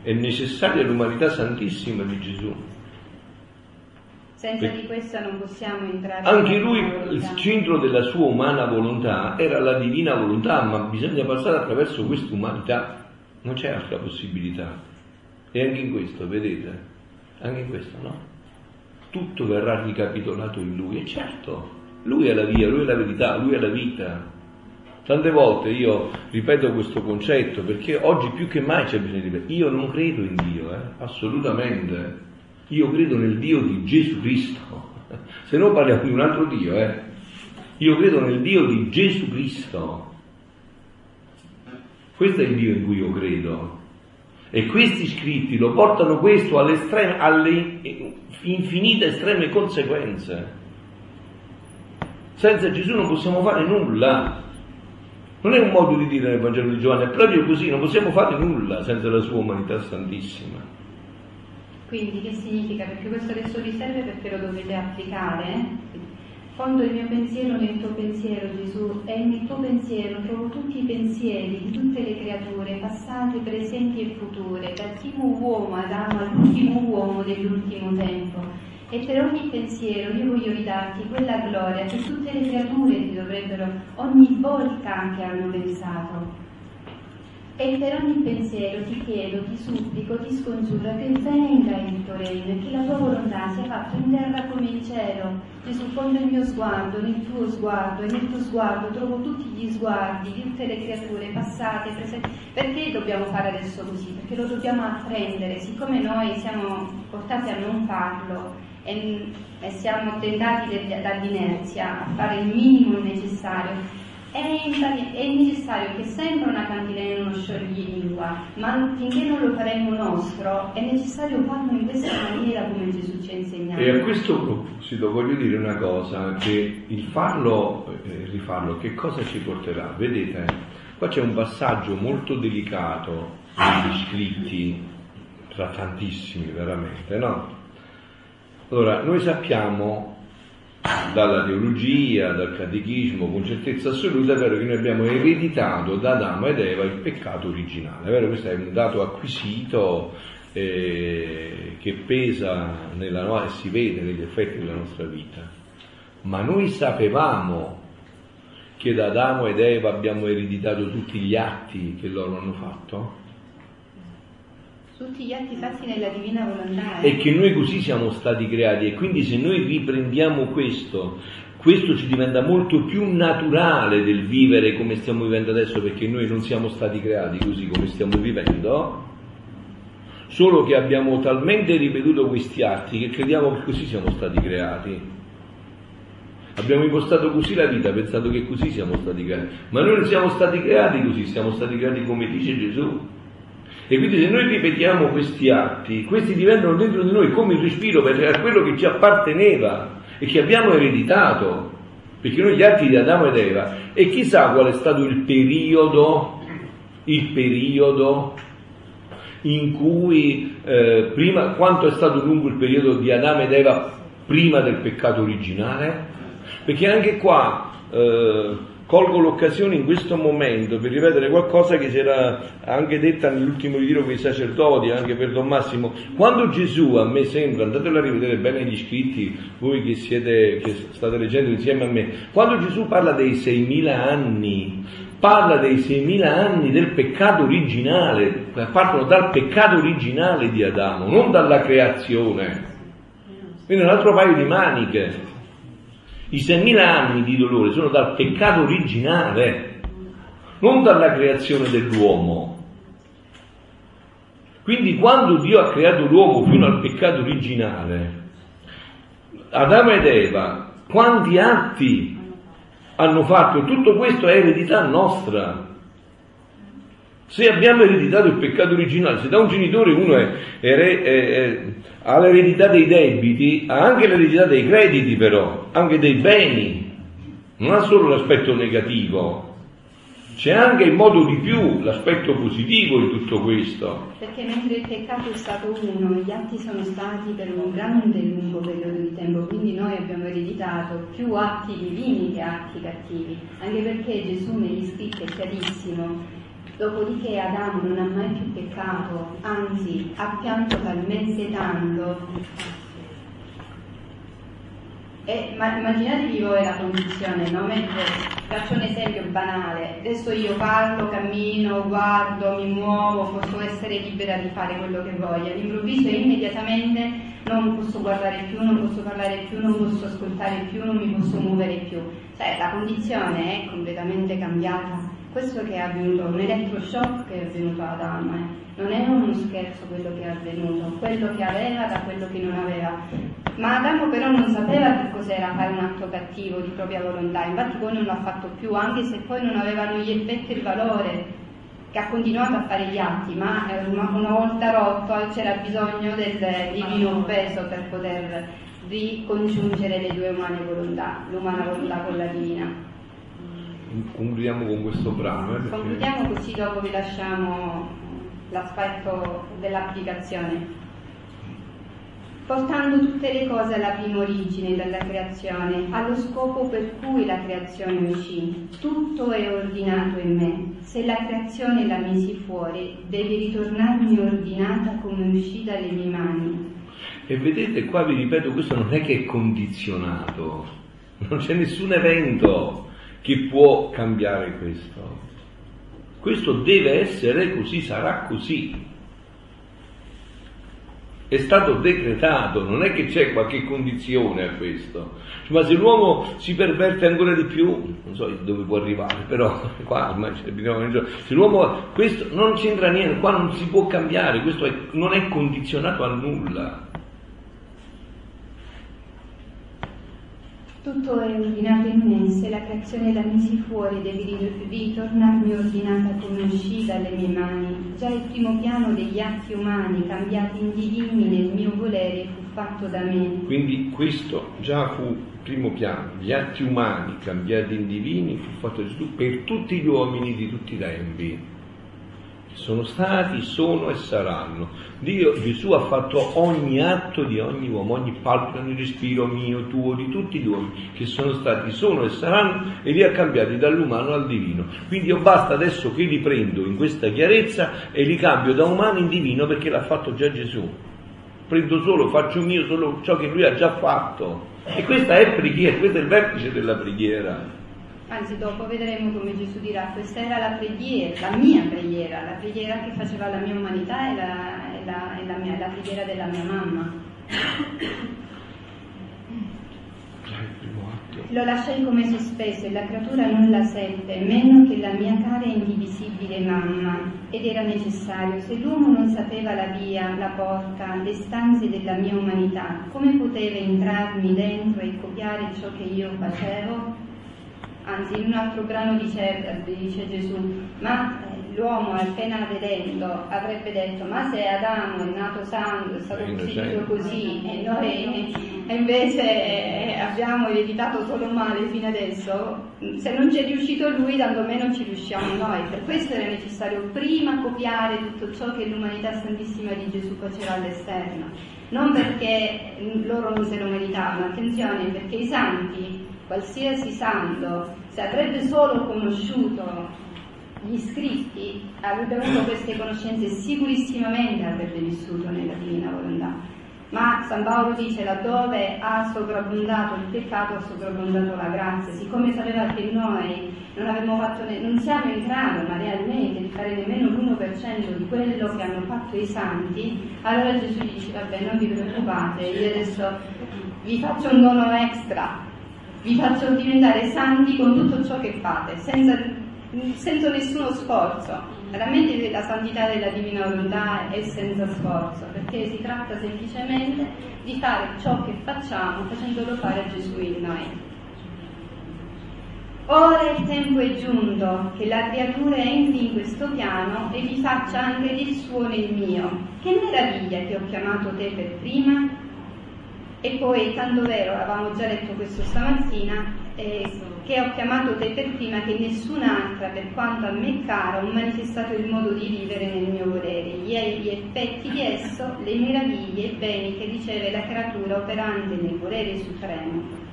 Speaker 1: È necessaria l'umanità santissima di Gesù.
Speaker 2: Senza di questo non possiamo entrare.
Speaker 1: Anche lui, il centro della sua umana volontà era la divina volontà, ma bisogna passare attraverso questa umanità, non c'è altra possibilità. E anche in questo, vedete? Anche in questo, no? Tutto verrà ricapitolato in Lui. E certo, Lui è la via, Lui è la verità, Lui è la vita. Tante volte io ripeto questo concetto perché oggi più che mai c'è bisogno di ripetere. Io non credo in Dio, eh? assolutamente. Io credo nel Dio di Gesù Cristo. Se no parliamo di un altro Dio, eh? Io credo nel Dio di Gesù Cristo. Questo è il Dio in cui io credo. E questi scritti lo portano questo alle, estreme, alle infinite estreme conseguenze. Senza Gesù non possiamo fare nulla. Non è un modo di dire nel Vangelo di Giovanni, è proprio così, non possiamo fare nulla senza la sua umanità santissima.
Speaker 2: Quindi che significa? Perché questo adesso vi serve perché lo dovete applicare. Fondo il mio pensiero nel tuo pensiero, Gesù, e nel tuo pensiero trovo tutti i pensieri di tutte le creature, passate, presenti e future, dal primo uomo Adamo all'ultimo uomo dell'ultimo tempo. E per ogni pensiero io voglio ridarti quella gloria che tutte le creature ti dovrebbero ogni volta anche hanno pensato. E per ogni pensiero ti chiedo, ti supplico, ti scongiuro che venga il tuo regno e che la tua volontà sia fatta in terra come in cielo. Gesù, fondo il mio sguardo nel tuo sguardo e nel tuo sguardo trovo tutti gli sguardi di tutte le creature passate, presenti. Perché dobbiamo fare adesso così? Perché lo dobbiamo apprendere, siccome noi siamo portati a non farlo e, e siamo tentati dall'inerzia a fare il minimo necessario è, necessario che sempre una cantilena uno scioglilingua, ma finché non lo faremo nostro, è necessario farlo in questa maniera come Gesù ci ha insegnato.
Speaker 1: E a questo proposito voglio dire una cosa, che il farlo e eh, rifarlo, che cosa ci porterà? Vedete, qua c'è un passaggio molto delicato negli scritti, tra tantissimi veramente, no? Allora, noi sappiamo dalla teologia, dal catechismo, con certezza assoluta, è vero che noi abbiamo ereditato da Adamo ed Eva il peccato originale, è vero? Questo è un dato acquisito eh, che pesa nella nostra, e si vede negli effetti della nostra vita. Ma noi sapevamo che da Adamo ed Eva abbiamo ereditato tutti gli atti che loro hanno fatto?
Speaker 2: Tutti gli atti fatti nella divina volontà. Eh?
Speaker 1: E che noi così siamo stati creati e quindi se noi riprendiamo questo, questo ci diventa molto più naturale del vivere come stiamo vivendo adesso perché noi non siamo stati creati così come stiamo vivendo, solo che abbiamo talmente ripetuto questi atti che crediamo che così siamo stati creati. Abbiamo impostato così la vita pensando che così siamo stati creati, ma noi non siamo stati creati così, siamo stati creati come dice Gesù. E quindi se noi ripetiamo questi atti, questi diventano dentro di noi come il respiro per quello che ci apparteneva e che abbiamo ereditato, perché noi gli atti di Adamo ed Eva, e chissà qual è stato il periodo, il periodo in cui, eh, prima, quanto è stato lungo il periodo di Adamo ed Eva prima del peccato originale? Perché anche qua... Eh, Colgo l'occasione in questo momento per ripetere qualcosa che si era anche detta nell'ultimo ritiro con i sacerdoti, anche per Don Massimo. Quando Gesù, a me sembra, andatelo a rivedere bene gli scritti, voi che, siete, che state leggendo insieme a me, quando Gesù parla dei 6.000 anni, parla dei 6.000 anni del peccato originale, partono dal peccato originale di Adamo, non dalla creazione. Quindi un altro paio di maniche. I 6.000 anni di dolore sono dal peccato originale, non dalla creazione dell'uomo. Quindi quando Dio ha creato l'uomo fino al peccato originale, Adamo ed Eva, quanti atti hanno fatto? Tutto questo è eredità nostra. Se abbiamo ereditato il peccato originale, se da un genitore uno è, è, è, ha l'eredità dei debiti, ha anche l'eredità dei crediti però, anche dei beni, non ha solo l'aspetto negativo, c'è anche in modo di più l'aspetto positivo di tutto questo.
Speaker 2: Perché mentre il peccato è stato uno, gli atti sono stati per un grande lungo periodo di tempo, quindi noi abbiamo ereditato più atti divini che atti cattivi, anche perché Gesù negli scritti è chiarissimo Dopodiché Adamo non ha mai più peccato, anzi ha pianto talmente tanto E, ma immaginatevi voi la condizione, no? Mentre, faccio un esempio banale, adesso io parlo, cammino, guardo, mi muovo, posso essere libera di fare quello che voglio, all'improvviso e immediatamente non posso guardare più, non posso parlare più, non posso ascoltare più, non mi posso muovere più. Cioè la condizione è completamente cambiata. Questo che è avvenuto, un elettroshock che è avvenuto ad Adamo, eh. non è uno scherzo quello che è avvenuto, quello che aveva da quello che non aveva. Ma Adamo però non sapeva che cos'era fare un atto cattivo di propria volontà, infatti poi non l'ha fatto più, anche se poi non avevano gli effetti e il valore, che ha continuato a fare gli atti, ma eh, una, volta rotto c'era bisogno del divino peso per poter ricongiungere le due umane volontà, l'umana volontà con la divina.
Speaker 1: Concludiamo con questo brano. Eh, perché-
Speaker 2: Concludiamo così dopo vi lasciamo l'aspetto dell'applicazione. Portando tutte le cose alla prima origine della creazione, allo scopo per cui la creazione uscì. Tutto è ordinato in me. Se la creazione la misi fuori, deve ritornarmi ordinata come uscì dalle mie mani.
Speaker 1: E vedete qua vi ripeto, questo non è che è condizionato, non c'è nessun evento che può cambiare questo. Questo deve essere così, sarà così. È stato decretato, non è che c'è qualche condizione a questo. Ma se l'uomo si perverte ancora di più, non so dove può arrivare, però *laughs* qua ormai c'è bisogno- se l'uomo questo non c'entra niente, qua non si può cambiare, questo è- non è condizionato a nulla.
Speaker 2: Tutto è ordinato in me, se la creazione la misi fuori deve ri- ritornarmi ordinata come uscì dalle mie mani. Già il primo piano degli atti umani cambiati in divini nel mio volere fu fatto da me.
Speaker 1: Quindi questo già fu il primo piano, gli atti umani cambiati in divini fu fatto Gesù per tutti gli uomini di tutti i tempi. Sono stati, sono e saranno. Dio, Gesù ha fatto ogni atto di ogni uomo, ogni palpito, ogni respiro mio, tuo, di tutti gli uomini che sono stati, sono e saranno e li ha cambiati dall'umano al divino. Quindi io basta adesso che li prendo in questa chiarezza e li cambio da umano in divino perché l'ha fatto già Gesù prendo solo, faccio mio solo ciò che lui ha già fatto. E questa è preghiera, questo è il vertice della preghiera.
Speaker 2: Anzi, dopo vedremo come Gesù dirà, questa era la preghiera, la mia preghiera, la preghiera che faceva la mia umanità e la, e la- e la mia- la preghiera della mia mamma. Lo lasciai come sospeso e la creatura non la seppe, meno che la mia cara e indivisibile mamma. Ed era necessario, se l'uomo non sapeva la via, la porta, le stanze della mia umanità, come poteva entrarmi dentro e copiare ciò che io facevo? Anzi, in un altro brano dice, dice Gesù, ma eh, l'uomo appena vedendo avrebbe detto, ma se Adamo è nato santo, è stato
Speaker 1: innocente.
Speaker 2: così e noi invece eh, abbiamo ereditato solo male fino adesso, se non ci è riuscito lui, tanto meno ci riusciamo noi. Per questo era necessario prima copiare tutto ciò che l'umanità santissima di Gesù faceva all'esterno. Non perché loro non se lo meritavano, attenzione, perché i santi, qualsiasi santo, se avrebbe solo conosciuto gli scritti, avrebbe avuto queste conoscenze, sicurissimamente avrebbe vissuto nella divina volontà. Ma San Paolo dice laddove ha sovrabbondato il peccato ha sovrabbondato la grazia, siccome sapeva che noi non, fatto non siamo in grado ma realmente di fare nemmeno l'1% di quello che hanno fatto i santi, allora Gesù dice vabbè non vi preoccupate, io adesso vi faccio un dono extra, vi faccio diventare santi con tutto ciò che fate, senza, senza nessuno sforzo. Veramente la santità della divina volontà è senza sforzo, perché si tratta semplicemente di fare ciò che facciamo facendolo fare a Gesù in noi. Ora il tempo è giunto che la creatura entri in questo piano e vi faccia anche del suo nel mio. Che meraviglia che ho chiamato te per prima e poi, tanto vero, avevamo già detto questo stamattina, eh, che ho chiamato te per prima che nessun'altra, per quanto a me cara, ho manifestato il modo di vivere nel mio volere, gli effetti di esso, le meraviglie e i beni che riceve la creatura operante nel volere supremo.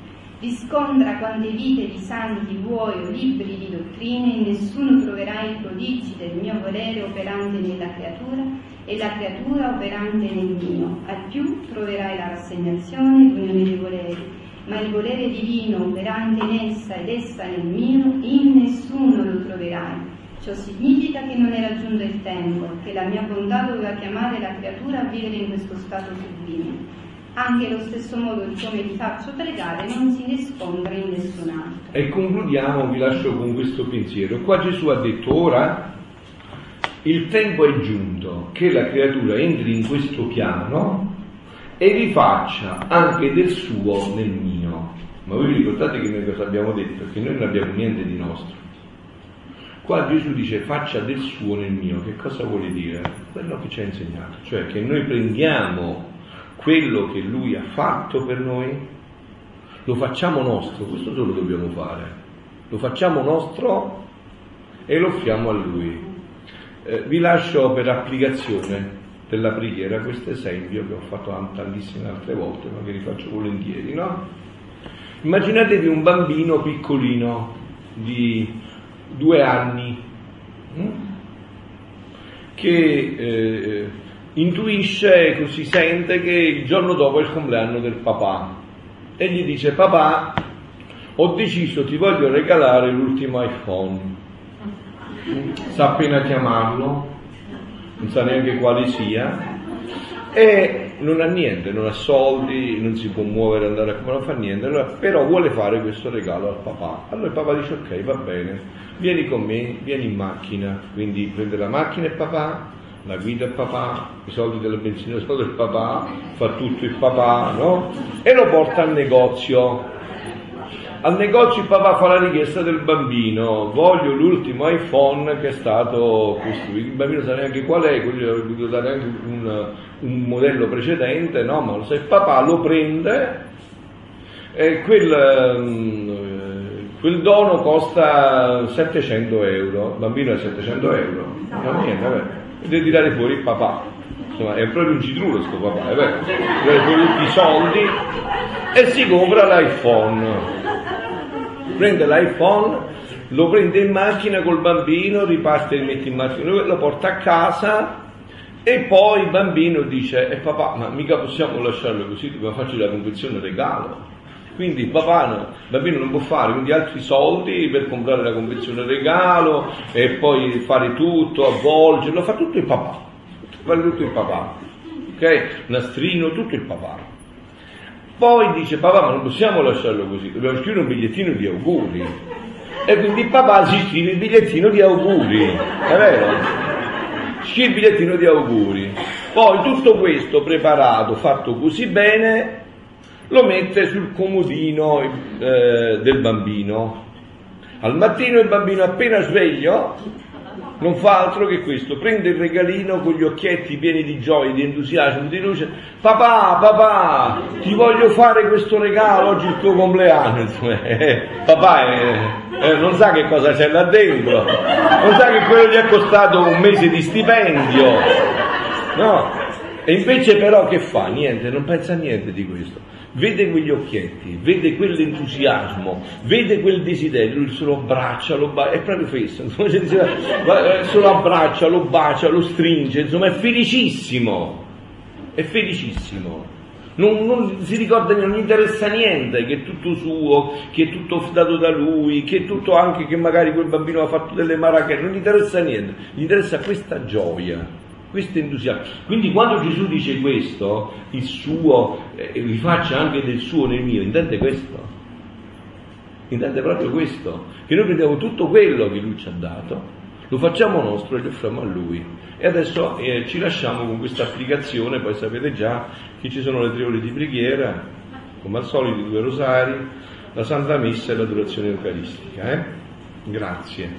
Speaker 2: Riscontra quante vite di santi vuoi o libri di dottrine, in nessuno troverai i prodigi del mio volere operante nella creatura e la creatura operante nel mio. Al più troverai la rassegnazione, l'unione dei voleri ma il volere divino operà anche in essa ed essa nel mio, in nessuno lo troverai. Ciò significa che non è raggiunto il tempo, che la mia bontà doveva chiamare la creatura a vivere in questo stato sublime. Anche allo stesso modo di come ti faccio pregare non si nasconde in nessun altro.
Speaker 1: E concludiamo, vi lascio con questo pensiero. Qua Gesù ha detto ora il tempo è giunto che la creatura entri in questo piano e vi faccia anche del suo nel mio. Ma voi vi ricordate che noi cosa abbiamo detto? Che noi non abbiamo niente di nostro. Qua Gesù dice faccia del suo nel mio. Che cosa vuole dire? Quello che ci ha insegnato, cioè che noi prendiamo quello che lui ha fatto per noi, lo facciamo nostro, questo solo dobbiamo fare. Lo facciamo nostro e lo offriamo a lui. Eh, vi lascio per applicazione della preghiera questo esempio che ho fatto tantissime altre volte, ma che rifaccio volentieri, no? Immaginatevi un bambino piccolino di due anni hm? che eh, intuisce, così sente che il giorno dopo è il compleanno del papà. E gli dice papà ho deciso ti voglio regalare l'ultimo iPhone. Sa appena chiamarlo, non sa neanche quale sia, e non ha niente, non ha soldi, non si può muovere, andare a come non fa niente, allora, però vuole fare questo regalo al papà. Allora il papà dice ok, va bene, vieni con me, vieni in macchina, quindi prende la macchina il papà, la guida il papà, i soldi della benzina sono del papà, fa tutto il papà, no? E lo porta al negozio. Al negozio il papà fa la richiesta del bambino, voglio l'ultimo iPhone che è stato costruito, il bambino sa neanche qual è, quindi avrebbe dovuto dare anche un, un, modello precedente, no, ma sa, il papà lo prende e quel, mm, quel dono costa 700 euro, il bambino è 700 euro, no, niente, vabbè, deve tirare fuori il papà. Insomma, è proprio un citrullo sto papà, è vero? Tirare fuori tutti i soldi e si compra l'iPhone prende l'iPhone, lo prende in macchina col bambino, riparte e mette in macchina, lo porta a casa e poi il bambino dice, eh papà, ma mica possiamo lasciarlo così, dobbiamo farci la convenzione regalo. Quindi papà no, bambino non può fare quindi altri soldi per comprare la convenzione regalo e poi fare tutto, avvolgerlo, fa tutto il papà, fa tutto il papà, ok? Nastrino, tutto il papà. Poi dice papà ma non possiamo lasciarlo così, dobbiamo scrivere un bigliettino di auguri. E quindi papà si scrive il bigliettino di auguri, è vero? Scrive il bigliettino di auguri. Poi tutto questo preparato, fatto così bene, lo mette sul comodino eh, del bambino. Al mattino il bambino appena sveglio non fa altro che questo, prende il regalino con gli occhietti pieni di gioia, di entusiasmo, di luce, papà, papà, ti voglio fare questo regalo, oggi il tuo compleanno, *laughs* eh, papà eh, eh, non sa che cosa c'è là dentro, non sa che quello gli è costato un mese di stipendio, no? E invece però che fa? Niente, non pensa a niente di questo vede quegli occhietti, vede quell'entusiasmo, vede quel desiderio, lui se lo abbraccia, lo bacia, è proprio fesso, se lo abbraccia, lo bacia, lo stringe, insomma è felicissimo, è felicissimo. Non, non, si ricorda, non gli interessa niente, che è tutto suo, che è tutto dato da lui, che è tutto anche che magari quel bambino ha fatto delle marachelle, non gli interessa niente, gli interessa questa gioia questo entusiasmo. Quindi quando Gesù dice questo, il suo, eh, vi faccia anche del suo nel mio, intende questo? Intende proprio questo, che noi prendiamo tutto quello che lui ci ha dato, lo facciamo nostro e lo offriamo a lui. E adesso eh, ci lasciamo con questa applicazione, poi sapete già che ci sono le tre ore di preghiera, come al solito due rosari, la Santa Messa e l'adorazione eucaristica. Eh? Grazie.